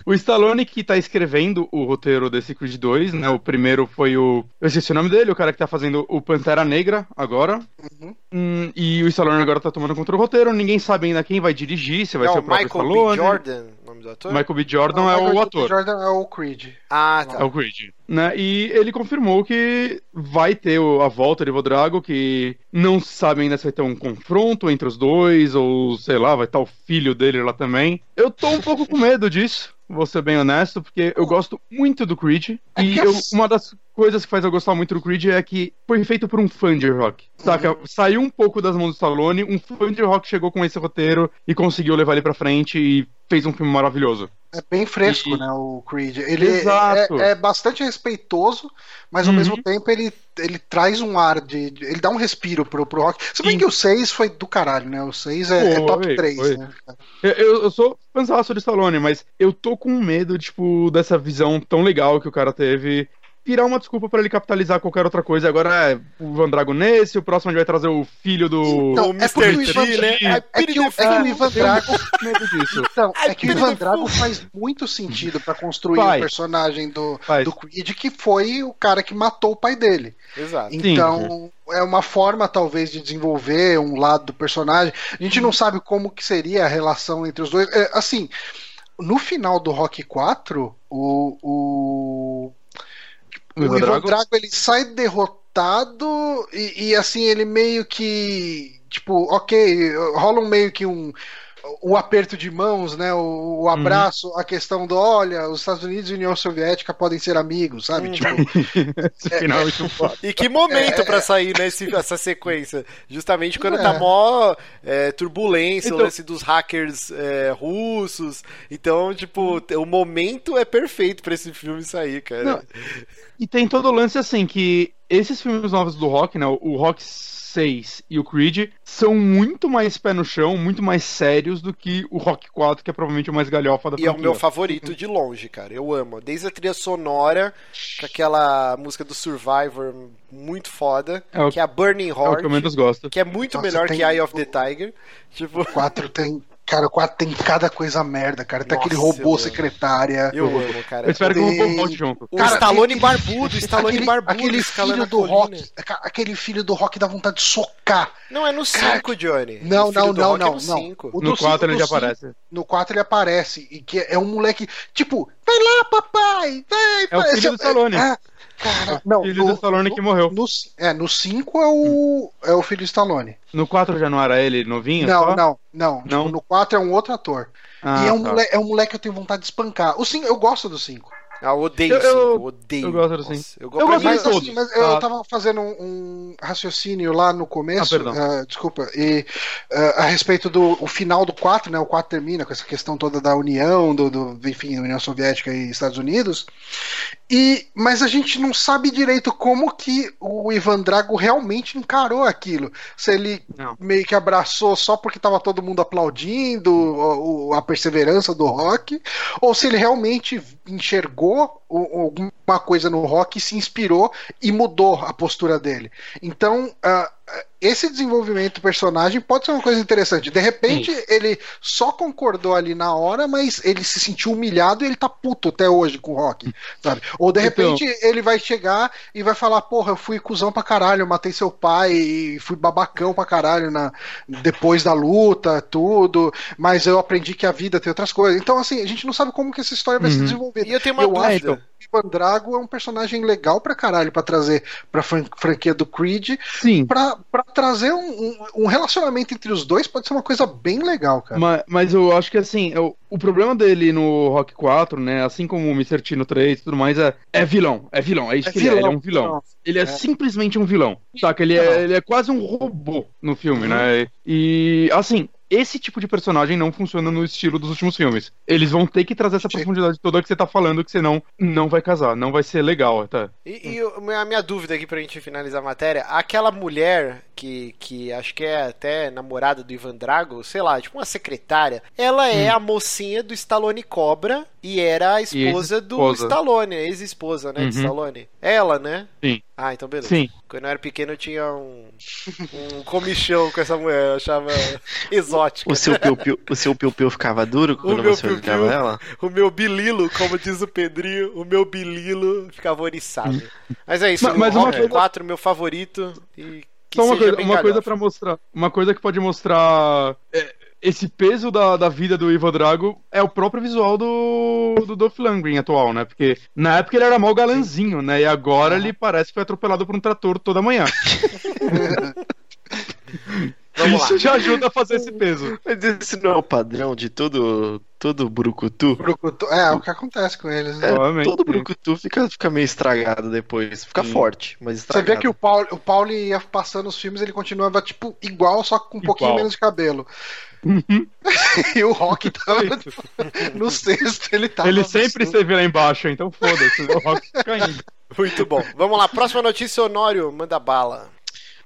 O Stallone que tá escrevendo o roteiro desse Creed 2, né? O primeiro foi o. Eu esqueci o nome dele, o cara que tá fazendo o Pantera Negra agora. Uhum. Hum, e o Stallone agora tá tomando conta do roteiro. Ninguém sabe ainda quem vai dirigir, se vai Não, ser o próprio Michael Stallone. B. Jordan, nome do ator? Michael B. Jordan não, é Michael o B. ator. Jordan é o Creed. Ah, É tá. o Creed. Né? E ele confirmou que vai ter a volta de Vodrago, que não se sabe ainda se vai ter um confronto entre os dois, ou sei lá, vai estar o filho dele lá também. Eu tô um pouco com medo disso, vou ser bem honesto, porque eu gosto muito do Creed. É e eu- uma das coisas que faz eu gostar muito do Creed é que foi feito por um fã de rock. Saca? Saiu um pouco das mãos do Stallone, um fã de rock chegou com esse roteiro e conseguiu levar ele pra frente e fez um filme maravilhoso. É bem fresco, E- né, o Creed. Ele Exato. É, é bastante respeitoso, mas ao Uhum. mesmo tempo ele, ele traz um ar de. Ele dá um respiro pro, pro rock. Se bem Sim. que o 6 foi do caralho, né? O 6 é, é Foi, top 3, foi. né? Eu, eu, sou fãzaço de Stallone, mas eu tô com medo, tipo, dessa visão tão legal que o cara teve. Virar uma desculpa pra ele capitalizar qualquer outra coisa. Agora é o Van Drago nesse, o próximo a gente vai trazer o filho do. Então, é Mr. porque o Ivan- T, né? É pity que, o- é que o. Ivan Drago. medo disso. Então, é que o Ivan Drago faz muito sentido pra construir Faz. o personagem do, Faz. do Creed, que foi o cara que matou o pai dele. Exato. Então, é uma forma, talvez, de desenvolver um lado do personagem. A gente não sabe como que seria a relação entre os dois. É, assim, no final do Rock 4, o. O, O Ivan Drago? Drago ele sai derrotado e, e, assim ele meio que tipo ok rola um meio que um o aperto de mãos, né? O, o abraço, a questão do olha, os Estados Unidos e a União Soviética podem ser amigos, sabe? Uhum. Tipo, [laughs] Esse final é muito foda. E que momento pra sair nesse, essa sequência? Justamente quando É. tá mó é, turbulência, o Então- lance dos hackers é, russos. Então, tipo, o momento é perfeito pra esse filme sair, cara. Não, E tem todo o lance assim, que esses filmes novos do Rock, né? O Rock 6 e o Creed são muito mais pé no chão, muito mais sérios do que o Rock 4, que é provavelmente o mais galhofa da E é o franquia. meu favorito de longe, cara. Eu amo. Desde a trilha sonora, com aquela música do Survivor muito foda, É o- que é a Burning É o que eu Heart, menos gosto. que é muito Nossa, melhor tem- que Eye of the Tiger. Tipo, 4 tem. Cara, o 4 tem cada coisa merda, cara. Tem Nossa, aquele robô eu secretária. eu amo, cara. Eu espero que o Tem- robô volte junto. O Cara, Stallone aquele- barbudo, o Stallone aquele, barbudo, aquele filho do rock, aquele filho do rock dá vontade de socar. Não, é no Cara, 5, Johnny. Não, não, não, é não, no não. 5. O No do 4 cinco- ele já cinco- aparece. No 4 ele aparece e que é um moleque, tipo, vai lá, papai, vai. É o vai. filho do Stallone. Ah, cara, [laughs] não, Filho no, do Stallone que morreu. no, é, no 5 é o é o filho do Stallone. No 4 já não era ele novinho? Não, só? não, não, Não? Tipo, no 4 é um outro ator. Ah, e é um, tá. moleque, é um moleque que eu tenho vontade de espancar. O cinco, eu gosto do 5. Ah, eu odeio Eu- eu- eu odeio. eu gosto do Nossa. Eu, Eu gosto gosto pra Mas, assim, todos. mas eu Ah. tava fazendo um, um raciocínio lá no começo, Ah, perdão. ah, desculpa, e ah, a respeito do o final do 4, né? O 4 termina com essa questão toda da União, do, do enfim, União Soviética e Estados Unidos. E, mas a gente não sabe direito como que o Ivan Drago realmente encarou aquilo. Se ele Não. meio que abraçou só porque tava todo mundo aplaudindo o- o- a perseverança do rock, ou se ele realmente enxergou alguma coisa no rock e se inspirou e mudou a postura dele. Então, ah, esse desenvolvimento do personagem pode ser uma coisa interessante. De repente, ele só concordou ali na hora, mas ele se sentiu humilhado e ele tá puto até hoje com o rock, sabe? Ou de Então- repente ele vai chegar e vai falar: Porra, eu fui cuzão pra caralho, eu matei seu pai e fui babacão pra caralho na, depois da luta, tudo, mas eu aprendi que a vida tem outras coisas. Então, assim, a gente não sabe como que essa história vai se Uhum. desenvolver. E eu tenho uma eu acho dúvida. que o Ivan Drago é um personagem legal pra caralho pra trazer pra fran- franquia do Creed, Sim. pra, pra trazer um, um- um relacionamento entre os dois pode ser uma coisa bem legal, cara. Mas, mas eu acho que assim, eu- o problema dele no Rock 4, né? Assim como o Mr. T no 3 e tudo mais, é, é vilão. É vilão, é isso É que ele é. Ele é vilão, um vilão. vilão. Ele é, É. simplesmente um vilão. Saca? Ele é, ele é quase um robô no filme, né? E assim. Esse tipo de personagem não funciona no estilo dos últimos filmes. Eles vão ter que trazer essa profundidade toda que você tá falando, que senão não vai casar, não vai ser legal até. E, e a minha dúvida aqui pra gente finalizar a matéria, aquela mulher que, que acho que é até namorada do Ivan Drago, sei lá, tipo uma secretária, ela é Hum. a mocinha do Stallone Cobra e era a esposa do ex-esposa. Stallone, a ex-esposa, né, de Uhum. Stallone. Ela, né? Sim. Ah, então beleza. Sim. Quando eu era pequeno eu tinha um, um comichão com essa mulher, eu achava [laughs] exótica. O seu piu-piu, o seu piu-piu ficava duro quando meu você piu-piu. olhava ela? O meu bililo, como diz o Pedrinho, o meu bililo ficava oriçado. Mas é isso, Mas- o mas uma Rock coisa- 4, meu favorito. E que Só uma seja coisa, uma coisa para mostrar, uma coisa que pode mostrar é, esse peso da, da vida do Ivan Drago é o próprio visual do, do Dolph Lundgren atual, né? Porque na época ele era mal galanzinho, né? E agora ele parece que foi atropelado por um trator toda manhã. [laughs] Vamos Isso lá. já ajuda a fazer esse peso. Mas esse não é o padrão de todo, todo brucutu? Brucutu- É, o que acontece com eles, né? É, todo brucutu fica, fica meio estragado depois. Fica Sim. forte, mas Você estragado. vê que o Paulo, o Paulo ia passando os filmes, ele continuava, tipo, igual, só com um pouquinho Igual. menos de cabelo. [laughs] e o Rock tava tipo, no sexto, ele tava. Ele sempre esteve lá embaixo, então foda-se. O Rock fica indo. Muito bom. Vamos lá, próxima notícia, Honório, manda bala.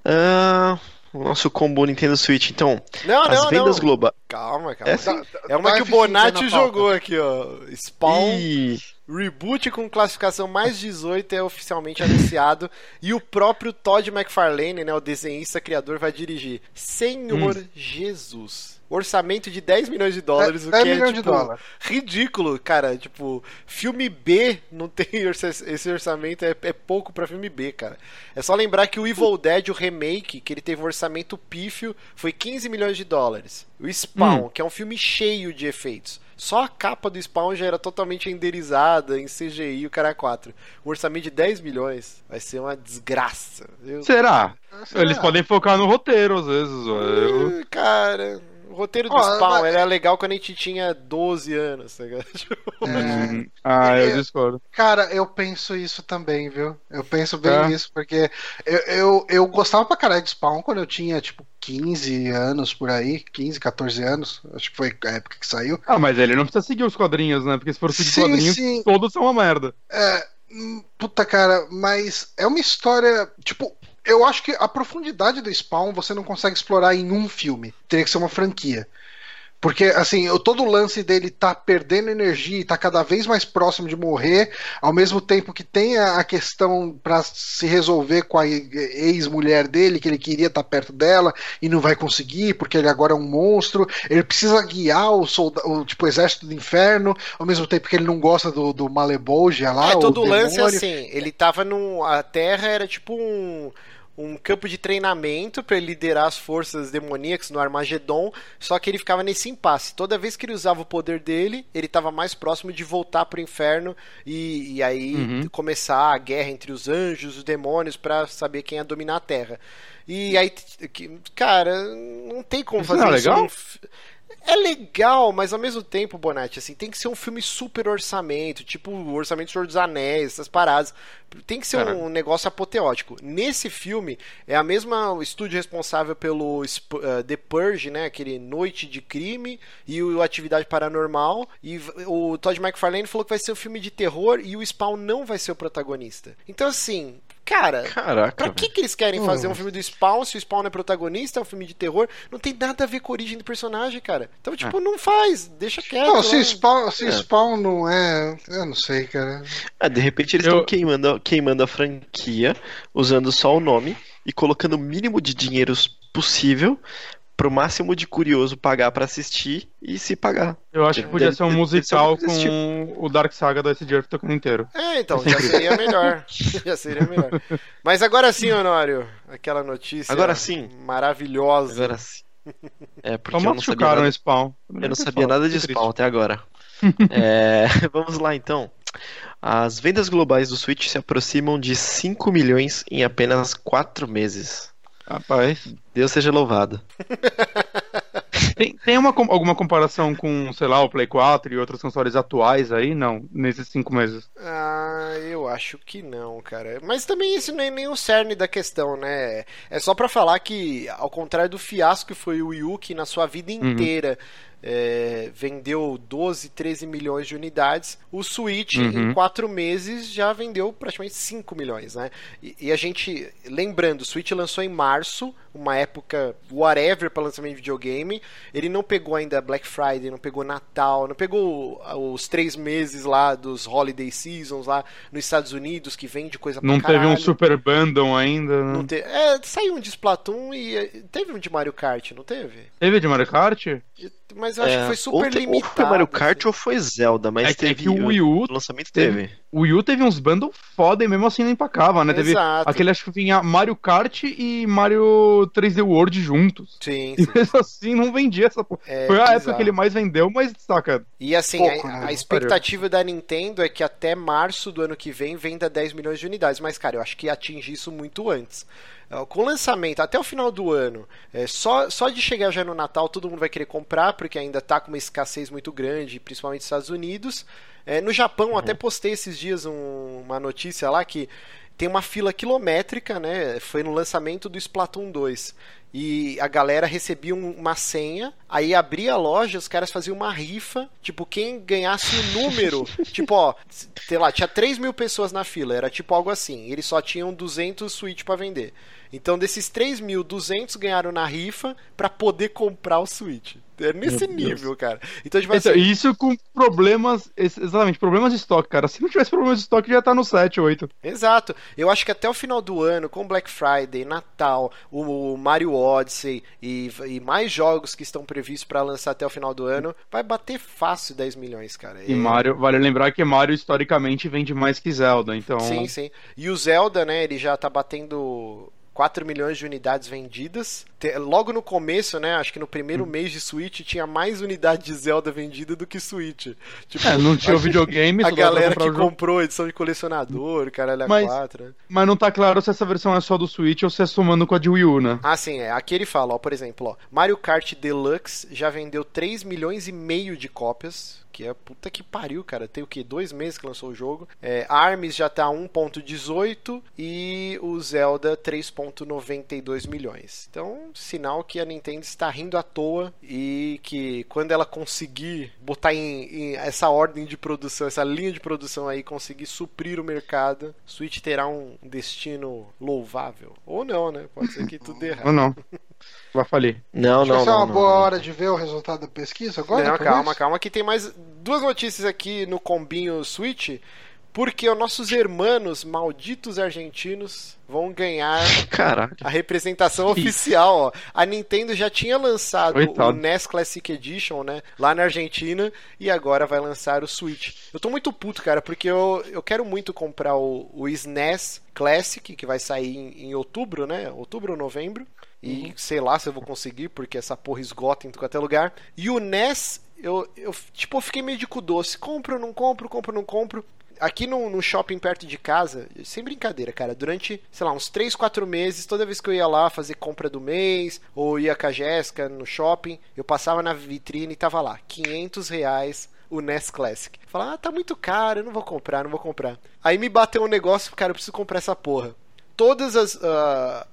Ah, o nosso combo Nintendo Switch, então. Não, as não, vendas não. globais. Calma, calma. É sim. É uma Dá que o F5 Bonatti jogou aqui, ó. Spawn Ih, Reboot com classificação mais 18 é oficialmente anunciado e o próprio Todd McFarlane, né, o desenhista criador, vai dirigir. Senhor Hum. Jesus. Orçamento de 10 milhões de dólares, o 10 que é milhões de tipo, dólares. ridículo, cara. Tipo, filme B não tem [laughs] esse orçamento, é, é pouco pra filme B, cara. É só lembrar que o Evil Dead, o remake, que ele teve um orçamento pífio, foi 15 milhões de dólares. O Spawn, que é um filme cheio de efeitos. Só a capa do Spawn já era totalmente renderizada em CGI, o cara 4. Um orçamento de 10 milhões vai ser uma desgraça. Eu... Será? Será? Eles podem focar no roteiro, às vezes. Eu- Uh, Cara, o roteiro do Ó, Spawn mas- era legal quando a gente tinha 12 anos, tá ligado? [laughs] É. Hum, Ah, eu É. discordo. Cara, eu penso isso também, viu? Eu penso bem É? nisso, porque eu, eu, eu gostava pra caralho de Spawn quando eu tinha, tipo, 15 anos por aí, 15, 14 anos, acho que foi a época que saiu. Ah, mas ele não precisa seguir os quadrinhos, né? Porque se for seguir Sim, quadrinhos, sim. todos são uma merda. É, hum, puta cara, mas é uma história, tipo, eu acho que a profundidade do Spawn você não consegue explorar em um filme, teria que ser uma franquia. Porque, assim, todo o lance dele tá perdendo energia e tá cada vez mais próximo de morrer, ao mesmo tempo que tem a questão pra se resolver com a ex-mulher dele, que ele queria estar perto dela e não vai conseguir, porque ele agora é um monstro. Ele precisa guiar o, o tipo, exército do inferno, ao mesmo tempo que ele não gosta do, do Malebolgia lá. é, todo o o lance demônio. assim, ele tava num. A Terra era tipo um. Um campo de treinamento para ele liderar as forças demoníacas no Armagedon, só que ele ficava nesse impasse. Toda vez que ele usava o poder dele, ele estava mais próximo de voltar pro inferno e, e aí Uhum. começar a guerra entre os anjos e os demônios para saber quem ia dominar a Terra. E aí, cara, não tem como Isso fazer não é isso legal? É legal, mas ao mesmo tempo, Bonatti, assim, tem que ser um filme super orçamento, tipo o orçamento do Senhor dos Anéis, essas paradas. Tem que ser um negócio apoteótico. Nesse filme, é a mesma o estúdio responsável pelo eh, The Purge, né? Aquele Noite de Crime e o Atividade Paranormal. E o Todd McFarlane falou que vai ser um filme de terror e o Spawn não vai ser o protagonista. Então, assim, cara. Caraca. Pra que, que eles querem fazer um filme do Spawn se o Spawn é protagonista, é um filme de terror? Não tem nada a ver com a origem do personagem, cara. Então, tipo, não faz, deixa quieto. Não, lá. se Spawn, se É. Spawn não é. Eu não sei, cara. Ah, de repente eles Eu- estão queimando, queimando a franquia, usando só o nome e colocando o mínimo de dinheiro possível pro máximo de curioso pagar pra assistir e se pagar. Eu acho que podia Deve- ser um ser musical com o Dark Saga do SG tocando inteiro. É, então, já seria melhor. [laughs] [laughs] já seria melhor. Mas agora sim, Honório, aquela notícia Agora sim. maravilhosa. Agora sim. É, porque Só eu não sabia nada, Spawn. eu não sabia nada de Spawn até agora. [laughs] É, vamos lá então. As vendas globais do Switch se aproximam de 5 milhões em apenas 4 meses. Rapaz. Deus seja louvado. [laughs] Tem, tem uma, alguma comparação com, sei lá, o Play 4 e outros consoles atuais aí? Não, nesses cinco meses. Ah, eu acho que não, cara. Mas também isso não é nem o cerne da questão, né? É só pra falar que, ao contrário do fiasco que foi o Wii U, que na sua vida inteira é, vendeu 12, 13 milhões de unidades, o Switch Uhum. em quatro meses já vendeu praticamente 5 milhões, né? E, e a gente, lembrando, o Switch lançou em março, uma época whatever para lançamento de videogame. Ele não pegou ainda Black Friday, não pegou Natal, não pegou os três meses lá dos Holiday Seasons lá nos Estados Unidos, que vende coisa pra Não teve um. Super Bundle ainda, né? Não te... É, saiu um de Splatoon e eh, teve um de Mario Kart, não teve? Teve de Mario Kart? Mas eu acho É, que foi ou super te- limitado. Ou foi Mario Kart assim. ou foi Zelda, mas É é teve que o Wii U o lançamento teve- teve. O Wii U teve uns bundles foda e mesmo assim não empacava, né? Teve Exato. aquele, acho que vinha Mario Kart e Mario 3D World juntos. Sim, E mesmo assim não vendia essa porra. É, Foi a época bizarro. que ele mais vendeu, mas saca. E assim, Pouco, a, né? a expectativa da Nintendo é que até março do ano que vem venda 10 milhões de unidades. Mas, cara, eu acho que atinge isso muito antes. Eh, Com o lançamento até o final do ano, eh, só, só de chegar já no Natal todo mundo vai querer comprar, porque ainda tá com uma escassez muito grande, principalmente nos Estados Unidos. Eh, no Japão, eu até postei esses dias um- uma notícia lá que tem uma fila quilométrica, né? Foi no lançamento do Splatoon 2. E a galera recebia um- uma senha, aí abria a loja, os caras faziam uma rifa, tipo, quem ganhasse o número, [laughs] tipo, ó, sei lá, tinha 3 mil pessoas na fila, era tipo algo assim, e eles só tinham 200 Switch pra vender. Então, desses 3 mil, 200 ganharam na rifa pra poder comprar o Switch. É nesse Meu Deus. nível, cara. Então, tipo Então, assim, isso com problemas, ex- exatamente, problemas de estoque, cara. Se não tivesse problemas de estoque, já tá no 7, 8. Exato. Eu acho que até o final do ano, com Black Friday, Natal, o Mario Odyssey e, e mais jogos que estão previstos para lançar até o final do ano, vai bater fácil 10 milhões, cara. E É- Mario, vale lembrar que Mario historicamente vende mais que Zelda, então. Sim, sim. E o Zelda, né, ele já tá batendo 4 milhões de unidades vendidas. Logo no começo, né, acho que no Hum. primeiro mês de Switch tinha mais unidade de Zelda vendida do que Switch. Tipo, É, não tinha o videogame, a galera que comprou edição de colecionador, caralho, Mas- 4, né? Mas não tá claro se essa versão é só do Switch ou se é somando com a de Wii U, né? Ah, sim, é. Aqui ele fala, ó, por exemplo, ó, Mario Kart Deluxe já vendeu 3 milhões e meio de cópias. Que é puta que pariu, cara. Tem o que? Dois meses que lançou o jogo. É, Arms já tá 1.18 e o Zelda 3.92 milhões. Então, sinal que a Nintendo está rindo à toa e que quando ela conseguir botar em, em essa ordem de produção, essa linha de produção aí, conseguir suprir o mercado, Switch terá um destino louvável. Ou não, né? Pode ser que tudo dê errado. Ou não? [laughs] Vai falir. Não, Acho não, essa é uma não, boa não. hora de ver o resultado da pesquisa agora? Não, talvez? calma, calma, que tem mais duas notícias aqui no combinho Switch, porque os nossos hermanos malditos argentinos vão ganhar [laughs] Caraca. a representação oficial, ó. A Nintendo já tinha lançado Coitado. o NES Classic Edition, né, lá na Argentina, e agora vai lançar o Switch. Eu tô muito puto, cara, porque eu, eu quero muito comprar o, o SNES Classic, que vai sair em, em outubro, né, outubro ou novembro, e sei lá se eu vou conseguir, porque essa porra esgota em é lugar. E o NES, eu, eu tipo, eu fiquei meio de cu doce. Compro, não compro, compro, não compro. Aqui no, no shopping perto de casa, sem brincadeira, cara, durante, sei lá, uns 3, 4 meses, toda vez que eu ia lá fazer compra do mês, ou ia com a Jéssica no shopping, eu passava na vitrine e tava lá, 500 reais o NES Classic. Falar, ah, tá muito caro, eu não vou comprar, não vou comprar. Aí me bateu um negócio, cara, eu preciso comprar essa porra. Todos uh,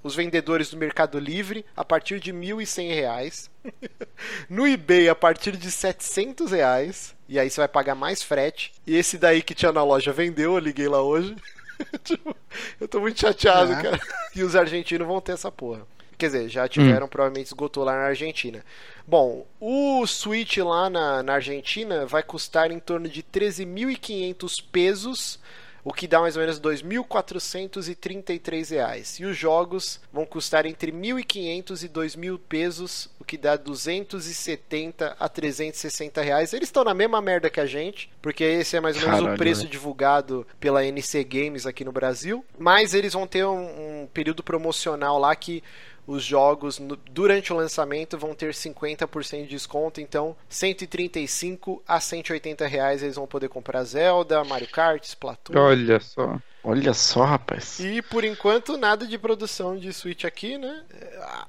os vendedores do Mercado Livre a partir de R$ 1.100. [laughs] no eBay a partir de 700 reais. E aí você vai pagar mais frete. E esse daí que tinha na loja vendeu, eu liguei lá hoje. [laughs] tipo, eu tô muito chateado, é. cara. [laughs] E os argentinos vão ter essa porra. Quer dizer, já tiveram, hum. provavelmente esgotou lá na Argentina. Bom, o Switch lá na, na Argentina vai custar em torno de 13.500 pesos o que dá mais ou menos R$ 2.433. E os jogos vão custar entre 1.500 e 2.000 pesos, o que dá 270 a 360 reais. Eles estão na mesma merda que a gente, porque esse é mais ou menos Caralho, o preço né? divulgado pela NC Games aqui no Brasil. Mas eles vão ter um, um período promocional lá que os jogos no, durante o lançamento vão ter 50% de desconto, então 135 a 180 reais eles vão poder comprar Zelda, Mario Kart, Splatoon. Olha só. Olha só, rapaz. E por enquanto nada de produção de Switch aqui, né?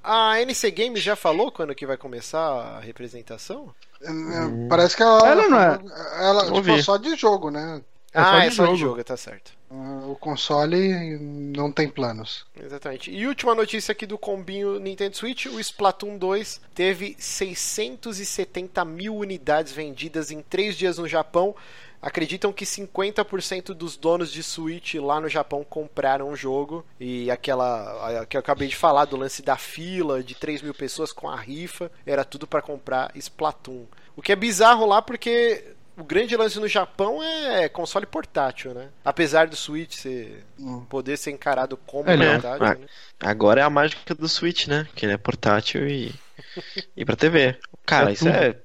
A NC Games já falou quando que vai começar a representação? Hum. Parece que ela, ela não é. Ela, tipo, só de jogo, né? É ah, só é só de jogo, tá certo. Ah, o console não tem planos. Exatamente. E última notícia aqui do combinho Nintendo Switch: o Splatoon 2 teve 670 mil unidades vendidas em 3 dias no Japão. Acreditam que 50% dos donos de Switch lá no Japão compraram o jogo. E aquela que eu acabei de falar do lance da fila de 3 mil pessoas com a rifa, era tudo para comprar Splatoon. O que é bizarro lá porque o grande lance no Japão é console portátil, né? Apesar do Switch ser, hum. poder ser encarado como é, né? portátil. Né? Agora é a mágica do Switch, né? Que ele é portátil e, [laughs] e pra TV. Cara, é isso é.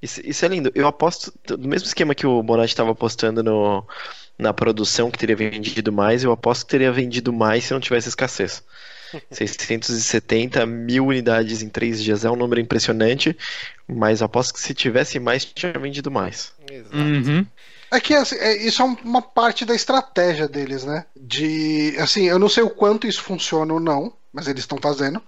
Isso, isso, é lindo. Eu aposto, do mesmo esquema que o Bonatti estava apostando no, na produção que teria vendido mais, eu aposto que teria vendido mais se não tivesse escassez. 670 mil unidades em três dias é um número impressionante, mas aposto que se tivesse mais, tinha vendido mais. Exato. Uhum. É que assim, é, isso é uma parte da estratégia deles, né? De. Assim, eu não sei o quanto isso funciona ou não, mas eles estão fazendo.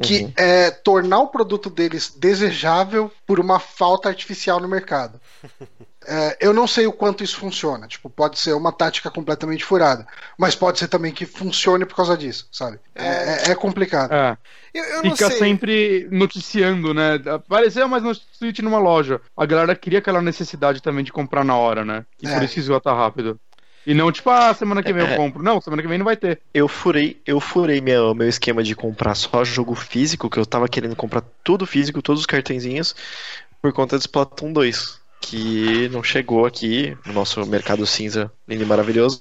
Que uhum. é tornar o produto deles desejável por uma falta artificial no mercado. [laughs] É, eu não sei o quanto isso funciona. Tipo, pode ser uma tática completamente furada. Mas pode ser também que funcione por causa disso, sabe? É, é, é complicado. É. Eu, eu Fica sempre noticiando, né? Apareceu mais no Switch numa loja. A galera cria aquela necessidade também de comprar na hora, né? E por isso esgota rápido. E não, tipo, ah, semana que vem eu é. compro. Não, semana que vem não vai ter. Eu furei, eu furei meu, meu esquema de comprar só jogo físico, que eu tava querendo comprar tudo físico, todos os cartõezinhos, por conta do Splatoon 2 que não chegou aqui no nosso mercado cinza lindo e maravilhoso,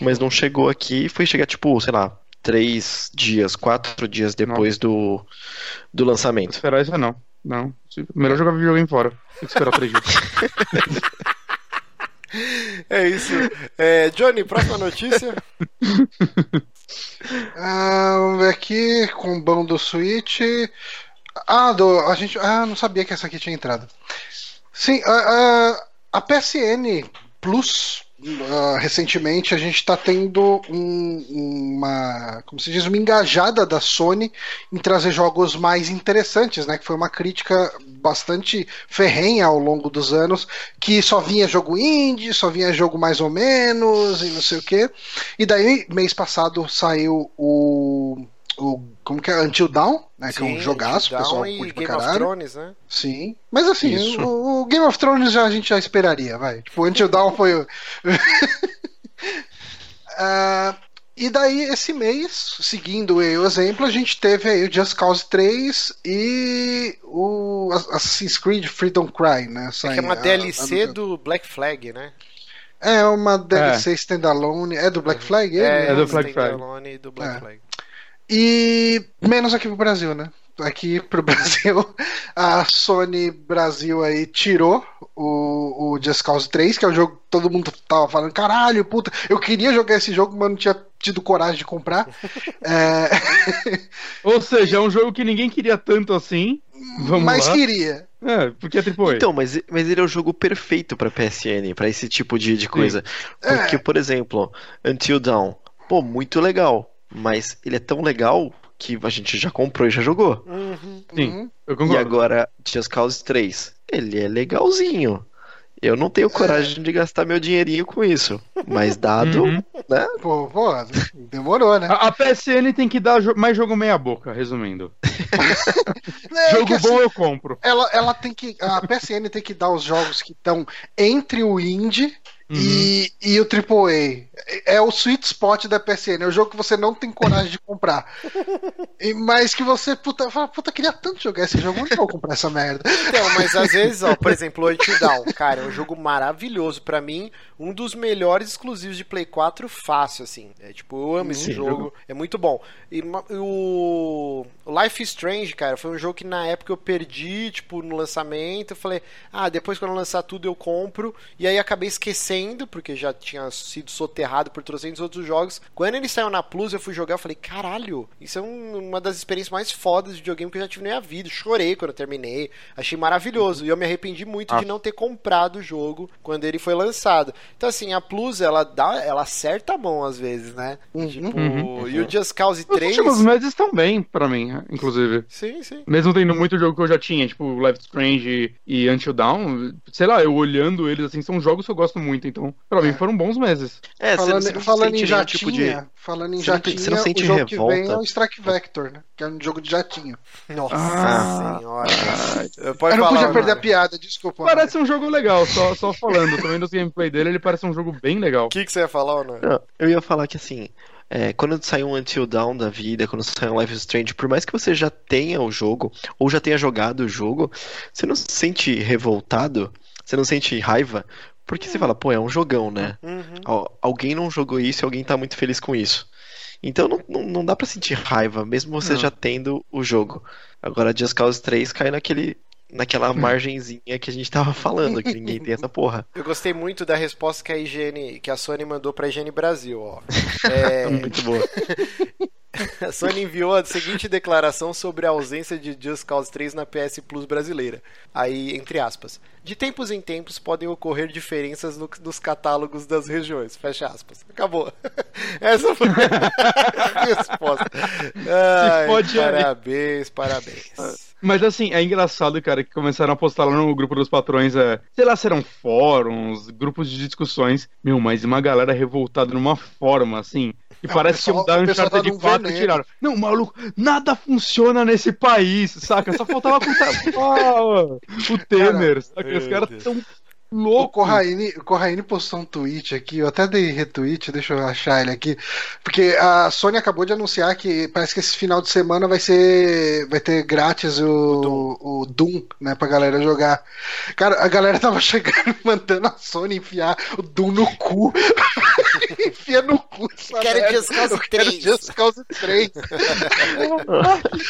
mas não chegou aqui, foi chegar tipo, sei lá, três dias, quatro dias depois do, do lançamento. Esperar isso não. Não. Melhor jogar videogame fora. Tem que esperar três dias. [laughs] É isso. É, Johnny, próxima notícia. [laughs] ah, vamos ver aqui, com o bom do Switch. Ah, do, a gente. Ah, não sabia que essa aqui tinha entrado. Sim, a, a, a PSN Plus Uh, recentemente a gente está tendo um, uma, como se diz, uma engajada da Sony em trazer jogos mais interessantes, né? Que foi uma crítica bastante ferrenha ao longo dos anos, que só vinha jogo indie, só vinha jogo mais ou menos e não sei o que. E daí mês passado saiu o o como que é Until Dawn, né? Sim, que é um jogaço, o pessoal curte pra caralho. Of Thrones, né? Sim. Mas assim, o, o, Game of Thrones já, a gente já esperaria, vai. Tipo, Until Dawn foi uh, [laughs] e daí, esse mês, seguindo o exemplo, a gente teve aí o Just Cause 3 e o Assassin's Creed Freedom Cry, né? é que é uma DLC a, a... do Black Flag, né? É uma DLC é. standalone. É do Black Flag? É, é, é do Black Flag. do Black é. Flag. E menos aqui pro Brasil, né? Aqui pro [laughs] Brasil, a Sony Brasil aí tirou o, o Just Cause 3, que é o jogo que todo mundo tava falando, caralho, puta, eu queria jogar esse jogo, mas não tinha tido coragem de comprar. [laughs] é... [laughs] Ou seja, é um jogo que ninguém queria tanto assim. Vamos mas lá. queria. É, porque é AAA. Então, mas, mas ele é o jogo perfeito pra PSN, pra esse tipo de, de coisa. Porque, por exemplo, Until Dawn, pô, muito legal. Mas ele é tão legal que a gente já comprou e já jogou. Uhum. Sim, Uhum. eu E concordo. agora, Just Cause 3, ele é legalzinho. Eu não tenho coragem de gastar meu dinheirinho com isso. Mas dado, Uhum. né? Pô, pô, demorou, né? A, a PSN tem que dar jo- mais jogo meia boca, resumindo. [laughs] É, jogo assim, bom eu compro. ela, ela tem que. A PSN tem que dar os jogos que estão entre o indie Uhum. e, e o AAA. É é o sweet spot da PSN. É o jogo que você não tem coragem de comprar. [laughs] E- mas que você, puta, fala, puta, queria tanto jogar esse jogo, onde eu vou comprar essa merda? Então, mas às vezes, ó, por [laughs] exemplo, o Dawn, cara, é um jogo maravilhoso. Pra mim, um dos melhores exclusivos de Play 4 fácil, assim. É tipo, eu amo esse Sim, jogo, jogo. é muito bom. E o Life is Strange, cara, foi um jogo que na época eu perdi, tipo, no lançamento. Eu falei, ah, depois quando eu lançar tudo eu compro. E aí acabei esquecendo, porque já tinha sido soterrado por 300 outros jogos. Quando ele saiu na Plus, eu fui jogar, eu falei, caralho, isso é um- uma das experiências mais fodas de videogame que eu já tive na minha vida. Chorei quando eu terminei, achei maravilhoso. E eu me arrependi muito de Ah. não ter comprado o jogo quando ele foi lançado. Então, assim, a Plus, ela dá, ela acerta a mão às vezes, né? Tipo, Uhum. e o Just Cause Os 3. últimos meses estão bem pra mim, inclusive. Sim, sim. Mesmo tendo muito jogo que eu já tinha, tipo Life Strange e Until Dawn, sei lá, eu olhando eles assim, são jogos que eu gosto muito, então pra mim foram bons meses. É, você- falando você não falando em jatinha, tipo de- falando em você jatinha, você não sente o jogo que revolta? vem é o Strike Vector, né? Que é um jogo de jatinho. Nossa Ah. senhora. Eu Pode não falar, podia perder a piada, desculpa. Parece um jogo legal, só, só falando. Vendo os gameplay dele, ele parece um jogo bem legal. O que, que você ia falar, Honor? Não, eu ia falar que assim, é, quando sai um Until Dawn da vida, quando sai um Life is Strange, por mais que você já tenha o jogo, ou já tenha jogado o jogo, você não se sente revoltado, você não sente raiva, porque você fala, pô, é um jogão, né? Uhum. Al- Alguém não jogou isso e alguém tá muito feliz com isso. Então não, não, não dá pra sentir raiva, mesmo você Não. já tendo o jogo. Agora Just Cause 3 cai naquele, naquela margenzinha que a gente tava falando, que ninguém tem essa porra. [laughs] Eu gostei muito da resposta que a IGN, que a Sony mandou pra IGN Brasil, ó. [laughs] É, Muito boa. [laughs] a Sony enviou a seguinte declaração sobre a ausência de Just Cause 3 na PS Plus brasileira. Aí, entre aspas. De tempos em tempos podem ocorrer diferenças no- nos catálogos das regiões. Fecha aspas. Acabou. Essa foi a resposta. Ai, parabéns, parabéns. Mas assim, é engraçado, cara, que começaram a postar lá no grupo dos patrões, é, sei lá, serão fóruns, grupos de discussões. Meu, mas uma galera revoltada numa forma, assim, que Não, parece pessoal- que um o pessoal tá Uncharted num 4 veneno. tiraram. Não, maluco, nada funciona nesse país, saca? Só faltava contar ah, [laughs] o Temer, saca? Os caras tão O. Corraine, o Corraine postou um tweet aqui, eu até dei retweet, deixa eu achar ele aqui. Porque a Sony acabou de anunciar que parece que esse final de semana vai ser. Vai ter grátis o, o, Doom, né, pra galera jogar. Cara, a galera tava [laughs] chegando mandando a Sony enfiar o Doom no cu. [laughs] Enfia no cu. essa Quero merda. Just Cause Eu quero 3. Just Cause 3.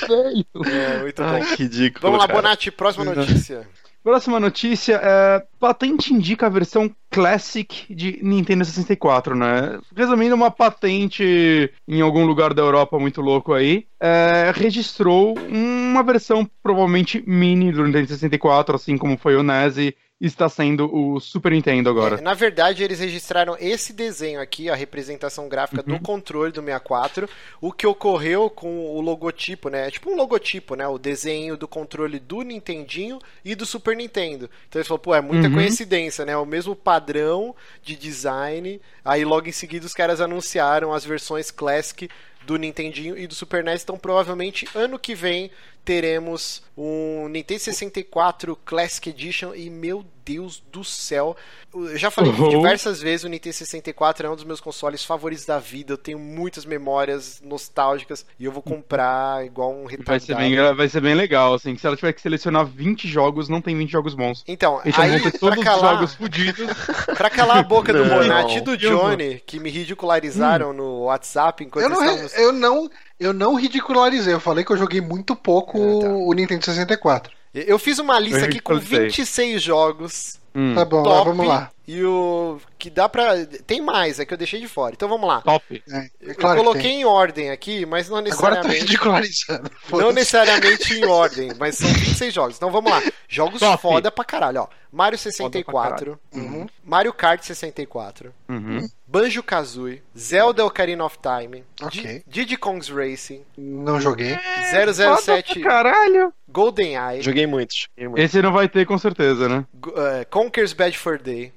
Velho. [laughs] É, muito bom. Ai, que ridículo. Vamos lá, cara. Bonatti, próxima notícia. Próxima notícia é patente indica a versão Classic de Nintendo 64, né? Resumindo, uma patente em algum lugar da Europa muito louco aí, é, registrou uma versão provavelmente mini do Nintendo 64, assim como foi o NES está sendo o Super Nintendo agora. É, na verdade, eles registraram esse desenho aqui, a representação gráfica Uhum. do controle do 64. O que ocorreu com o logotipo, né? É tipo um logotipo, né? O desenho do controle do Nintendinho e do Super Nintendo. Então eles falaram, pô, é muita Uhum. coincidência, né? O mesmo padrão de design. Aí logo em seguida os caras anunciaram as versões Classic do Nintendinho e do Super NES. Então provavelmente ano que vem teremos um Nintendo 64 Classic Edition e meu Deus do céu. Eu já falei Uhum. diversas vezes, o Nintendo 64 é um dos meus consoles favoritos da vida. Eu tenho muitas memórias nostálgicas e eu vou comprar igual um retardado. Vai ser, bem, vai ser bem legal, assim, que se ela tiver que selecionar 20 jogos, não tem 20 jogos bons. Então, Então aí, vão ter pra todos os calar, jogos fodidos. [laughs] pra calar a boca do. Bonatti e do. Johnny, que me ridicularizaram no WhatsApp enquanto Eu não, estávamos... eu, não, eu não ridicularizei, eu falei que eu joguei muito pouco Ah, tá. o Nintendo 64. Eu fiz uma lista aqui com ridiculizei. 26 jogos Hum. Tá bom, top vamos lá. E o que dá pra. Tem mais, é que eu deixei de fora. Então vamos lá. Top. É, é Eu claro que coloquei em ordem aqui, mas não Agora tá necessariamente. ridicularizando. Não necessariamente em [laughs] ordem, mas são 26 jogos. Então vamos lá. Jogos Top. foda pra caralho, ó. Mario 64, Uhum. Mario Kart 64, Uhum. Banjo Kazooie, Zelda Ocarina of Time, Ok. Di- Diddy Kong's Racing, Não joguei. 007 Caralho. GoldenEye, Joguei muito. Joguei muito. Esse não vai ter com certeza, né? Eh, Conker's Bad for Day,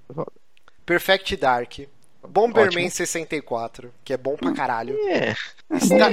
Perfect Dark, Bomberman 64, que é bom pra caralho, É. Star,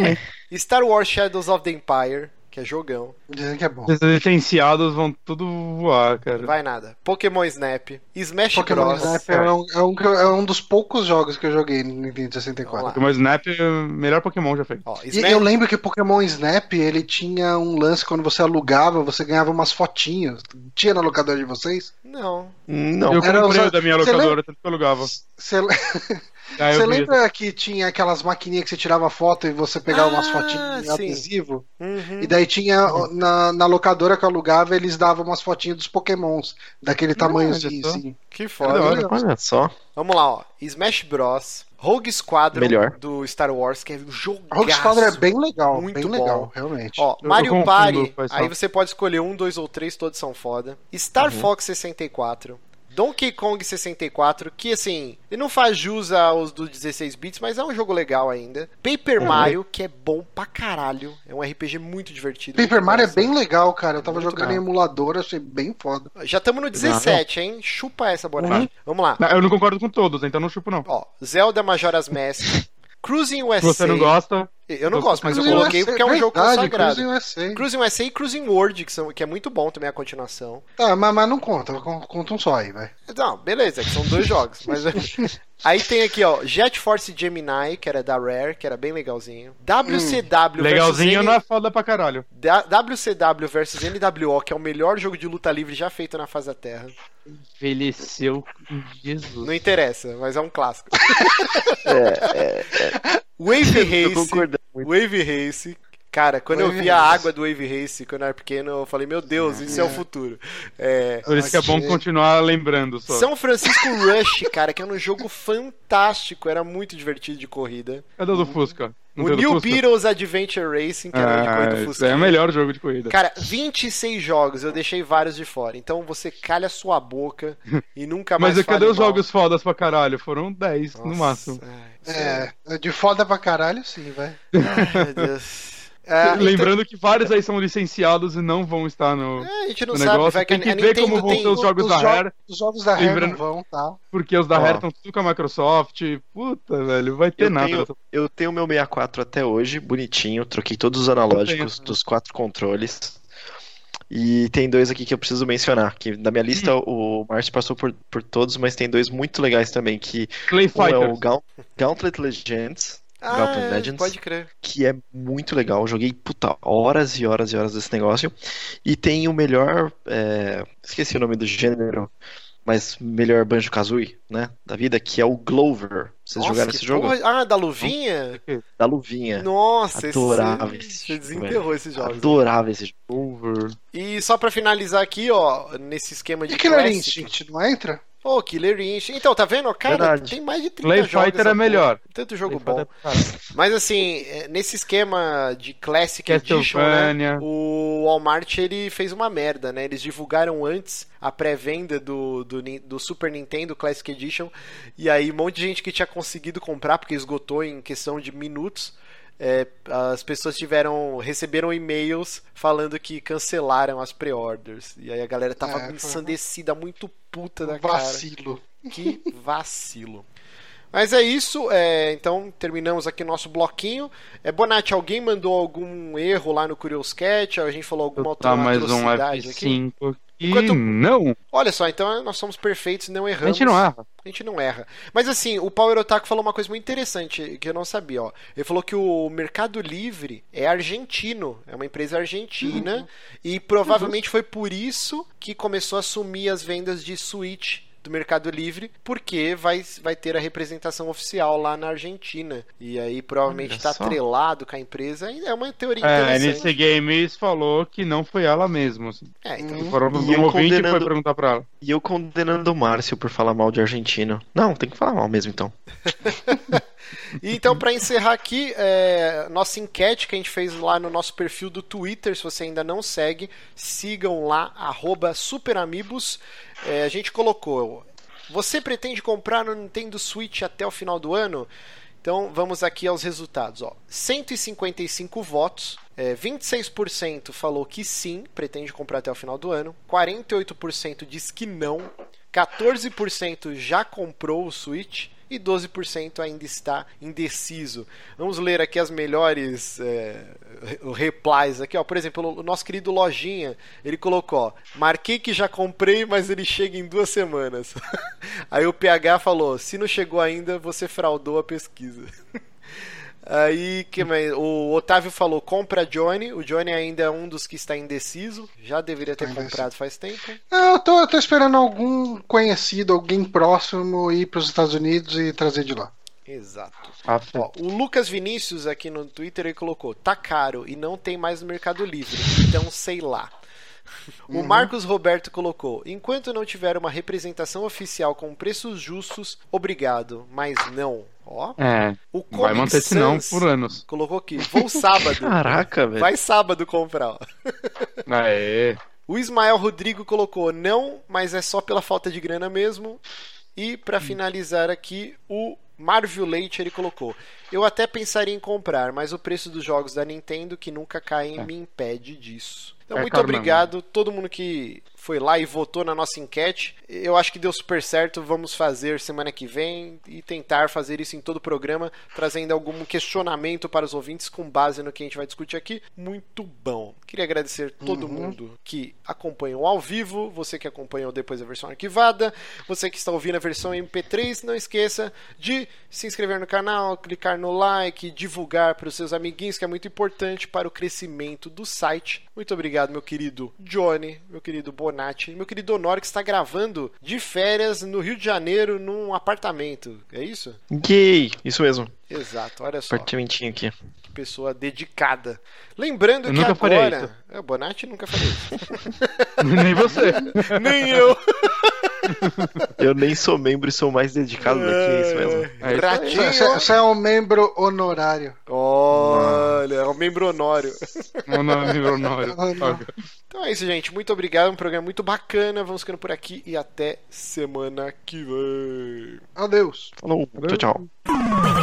Star Wars Shadows of the Empire, que é jogão, Dizem que é bom. Esses licenciados vão tudo voar, cara. vai nada, Pokémon Snap, Smash Pokémon Bros. Snap é um, é, um, é um dos poucos jogos que eu joguei no Nintendo 64. Vamos Pokémon Snap é o melhor Pokémon já feito. Ó, E Smash... eu lembro que Pokémon Snap, ele tinha um lance quando você alugava, você ganhava umas fotinhas. Tinha na locadora de vocês? Não. Não. eu era comprei o da minha locadora, tanto que eu alugava. Você [laughs] Aí você eu vi- lembra que tinha aquelas maquininhas que você tirava foto e você pegava umas Ah, fotinhas em sim. adesivo? Uhum. E daí tinha na, na locadora que eu alugava, eles davam umas fotinhas dos Pokémons, daquele tamanhozinho só. assim. Que Da foda. hora. Olha só. Vamos lá, ó. Smash Bros. Rogue Squadron Melhor. do Star Wars, que é um jogo. Rogue Squadron é bem legal, Muito bem bom. legal, realmente. Ó, Eu- Mario Party, aí você pode escolher um, dois ou três, todos são foda. Star Fox 64. Donkey Kong 64, que assim, ele não faz jus aos dos 16 bits, mas é um jogo legal ainda. Paper Mario, que é bom pra caralho. É um RPG muito divertido. Paper muito Mario é bem legal, cara. Eu tava Muito jogando bom. em emulador, achei bem foda. Já estamos no 17, hein? Chupa essa borracha. Vamos lá. Não, Eu não concordo com todos, então não chupo não. Ó, Zelda Majora's Mask. Cruising USA. Se você não gosta, Eu não gosto, mas eu coloquei USA, porque é um jogo verdade, consagrado. Cruising USA. Cruising USA e Cruising World, que, são, que é muito bom também a continuação. Tá, mas, mas não conta, con- conta um só aí, vai. Não, beleza, que são dois jogos. Mas... [laughs] Aí tem aqui, ó, Jet Force Gemini, que era da Rare, que era bem legalzinho. WCW legalzinho versus não N... é foda pra caralho. da- WCW versus NWO, que é o melhor jogo de luta livre já feito na face da Terra. Envelheceu Jesus. Não interessa, mas é um clássico. É, Wave tô Race. concordando muito. Wave Race. Cara, quando eu Wave vi a Race. água do Wave Race quando eu era pequeno, eu falei, meu Deus, isso é, o futuro. É, Por isso que é bom continuar lembrando só. São Francisco Rush, cara, que é um jogo fantástico, era muito divertido de corrida. Cadê o do Fusca? Não o New Fusca? Beatles Adventure Racing, que era o de corrida Ah, é o melhor jogo de corrida. Cara, 26 jogos, eu deixei vários de fora. Então você calha sua boca [laughs] e nunca mais Mas cadê os mal. jogos fodas pra caralho? Foram 10 no Nossa, máximo. ai, É, de foda pra caralho, sim, vai. Ai, meu Deus. É, [laughs] então- Lembrando que vários aí são licenciados e não vão estar no. é, a gente não sabe, negócio vai que tem que a ver como vão ser os jogos da jo- Rare. Os jogos da Rare Lembrando- não vão, tá? Porque os da. Rare estão tudo com a Microsoft. Puta, velho, vai ter Eu nada. tenho, eu tenho meu 64 até hoje, bonitinho. Troquei todos os analógicos tenho. dos quatro controles. E tem dois aqui que eu preciso mencionar. Que na minha lista Hum. o Márcio passou por, por todos, mas tem dois muito legais também. Que Clay um é o Fighters. Gaunt- Gauntlet Legends, Ah, Gauntlet é, Legends, pode crer. que é muito legal. Joguei puta, horas e horas e horas desse negócio. E tem o melhor. é, esqueci o nome do gênero. Mas melhor Banjo Kazooie, né? Da vida, que é o Glover. Vocês Nossa, jogaram esse jogo? porra- Ah, da luvinha? [laughs] Da luvinha. Nossa, Adorava esse, esse você jogo, desenterrou esses jogos. Adorava esse jogo. E só pra finalizar aqui, ó, nesse esquema de E Killer Classic. Instinct não entra? Ô, Killer Instinct. Então, tá vendo? Cara, Verdade. tem mais de 30 Clay jogos. Fighter é melhor. Tanto jogo Clay bom. Fighter é. Mas assim, é, nesse esquema de Classic Edition, né? O Walmart ele fez uma merda, né? Eles divulgaram antes a pré-venda do, do, do Super Nintendo Classic Edition. E aí um monte de gente que tinha conseguido comprar, porque esgotou em questão de minutos. É, as pessoas tiveram receberam e-mails falando que cancelaram as pre-orders. E aí a galera tava É, ensandecida, muito puta da Um cara. vacilo. Que vacilo. Mas é isso, é, então terminamos aqui nosso bloquinho. É, Bonatti, alguém mandou algum erro lá no Curious Cat? A gente falou alguma outra Tá mais um atrocidade aqui? F5 aqui. Enquanto- Não, Olha só, então nós somos perfeitos e não a erramos. gente não erra. A gente não erra. Mas assim, o Power Otaku falou uma coisa muito interessante que eu não sabia, ó. Ele falou que o Mercado Livre é argentino, é uma empresa argentina e provavelmente foi por isso que começou a sumir as vendas de Switch do Mercado Livre, porque vai, vai ter a representação oficial lá na Argentina. E aí provavelmente está atrelado com a empresa. É uma teoria É, a interessante. NC Games falou que não foi ela mesmo. Assim. É, então, Hum. Foram E eu um ouvinte que foi condenando- perguntar pra ela. E eu condenando o Márcio por falar mal de argentino. Não, tem que falar mal mesmo então. [laughs] [laughs] Então, para encerrar aqui, é, nossa enquete que a gente fez lá no nosso perfil do Twitter, se você ainda não segue, sigam lá, arroba superamigos. É, a gente colocou, você pretende comprar no Nintendo Switch até o final do ano? Então, vamos aqui aos resultados. Ó. 155 votos, é, 26% falou que sim, pretende comprar até o final do ano, 48% diz que não, 14% já comprou o Switch e 12% ainda está indeciso. Vamos ler aqui as melhores é, replies aqui, ó. Por exemplo, o nosso querido Lojinha, ele colocou, marquei que já comprei, mas ele chega em duas semanas. [laughs] Aí o PH falou, se não chegou ainda, você fraudou a pesquisa. [laughs] Aí, que mais? O Otávio falou, compra Johnny. O Johnny ainda é um dos que está indeciso. Já deveria ter Tá indeciso. comprado faz tempo. Ah, Eu tô, eu tô esperando algum conhecido, alguém próximo ir para os Estados Unidos e trazer de lá. Exato. Ah, Ó, o Lucas Vinícius aqui no Twitter ele colocou: tá caro e não tem mais no Mercado Livre, então sei lá. [laughs] O Marcos Roberto colocou: enquanto não tiver uma representação oficial com preços justos, obrigado, mas não. Ó, É, o vai Comic manter esse não por anos. colocou aqui: vou sábado. Caraca, velho. Vai sábado comprar. Ó. [laughs] Aê. O Ismael Rodrigo colocou não, mas é só pela falta de grana mesmo. E para finalizar aqui, o Marvel Leite ele colocou: Eu até pensaria em comprar, mas o preço dos jogos da Nintendo que nunca caem É. me impede disso. Então, É muito mesmo. obrigado todo mundo que foi lá e votou na nossa enquete. Eu acho que deu super certo. Vamos fazer semana que vem e tentar fazer isso em todo o programa, trazendo algum questionamento para os ouvintes com base no que a gente vai discutir aqui. Muito bom. Queria agradecer todo mundo que acompanhou ao vivo, você que acompanhou depois a versão arquivada, você que está ouvindo a versão MP3, não esqueça de se inscrever no canal, clicar no like, divulgar para os seus amiguinhos, que é muito importante para o crescimento do site. Muito obrigado, meu querido Johnny, meu querido Meu querido Honório, que está gravando de férias no Rio de Janeiro num apartamento. É isso? Gay! Isso mesmo. Exato, olha só. Apartamentinho aqui. Que pessoa dedicada. Lembrando Eu que nunca agora. É, o Bonatti nunca faria isso. [laughs] Nem você. [laughs] Nem eu. [laughs] Eu nem sou membro e sou mais dedicado do que isso mesmo. É isso aí. Ratinho. Você, você é um membro honorário. Olha, é o membro honório. É Honório. [laughs] Então é isso, gente. Muito obrigado. Um programa muito bacana. Vamos ficando por aqui e até semana que vem. Adeus. Falou, tchau, tchau.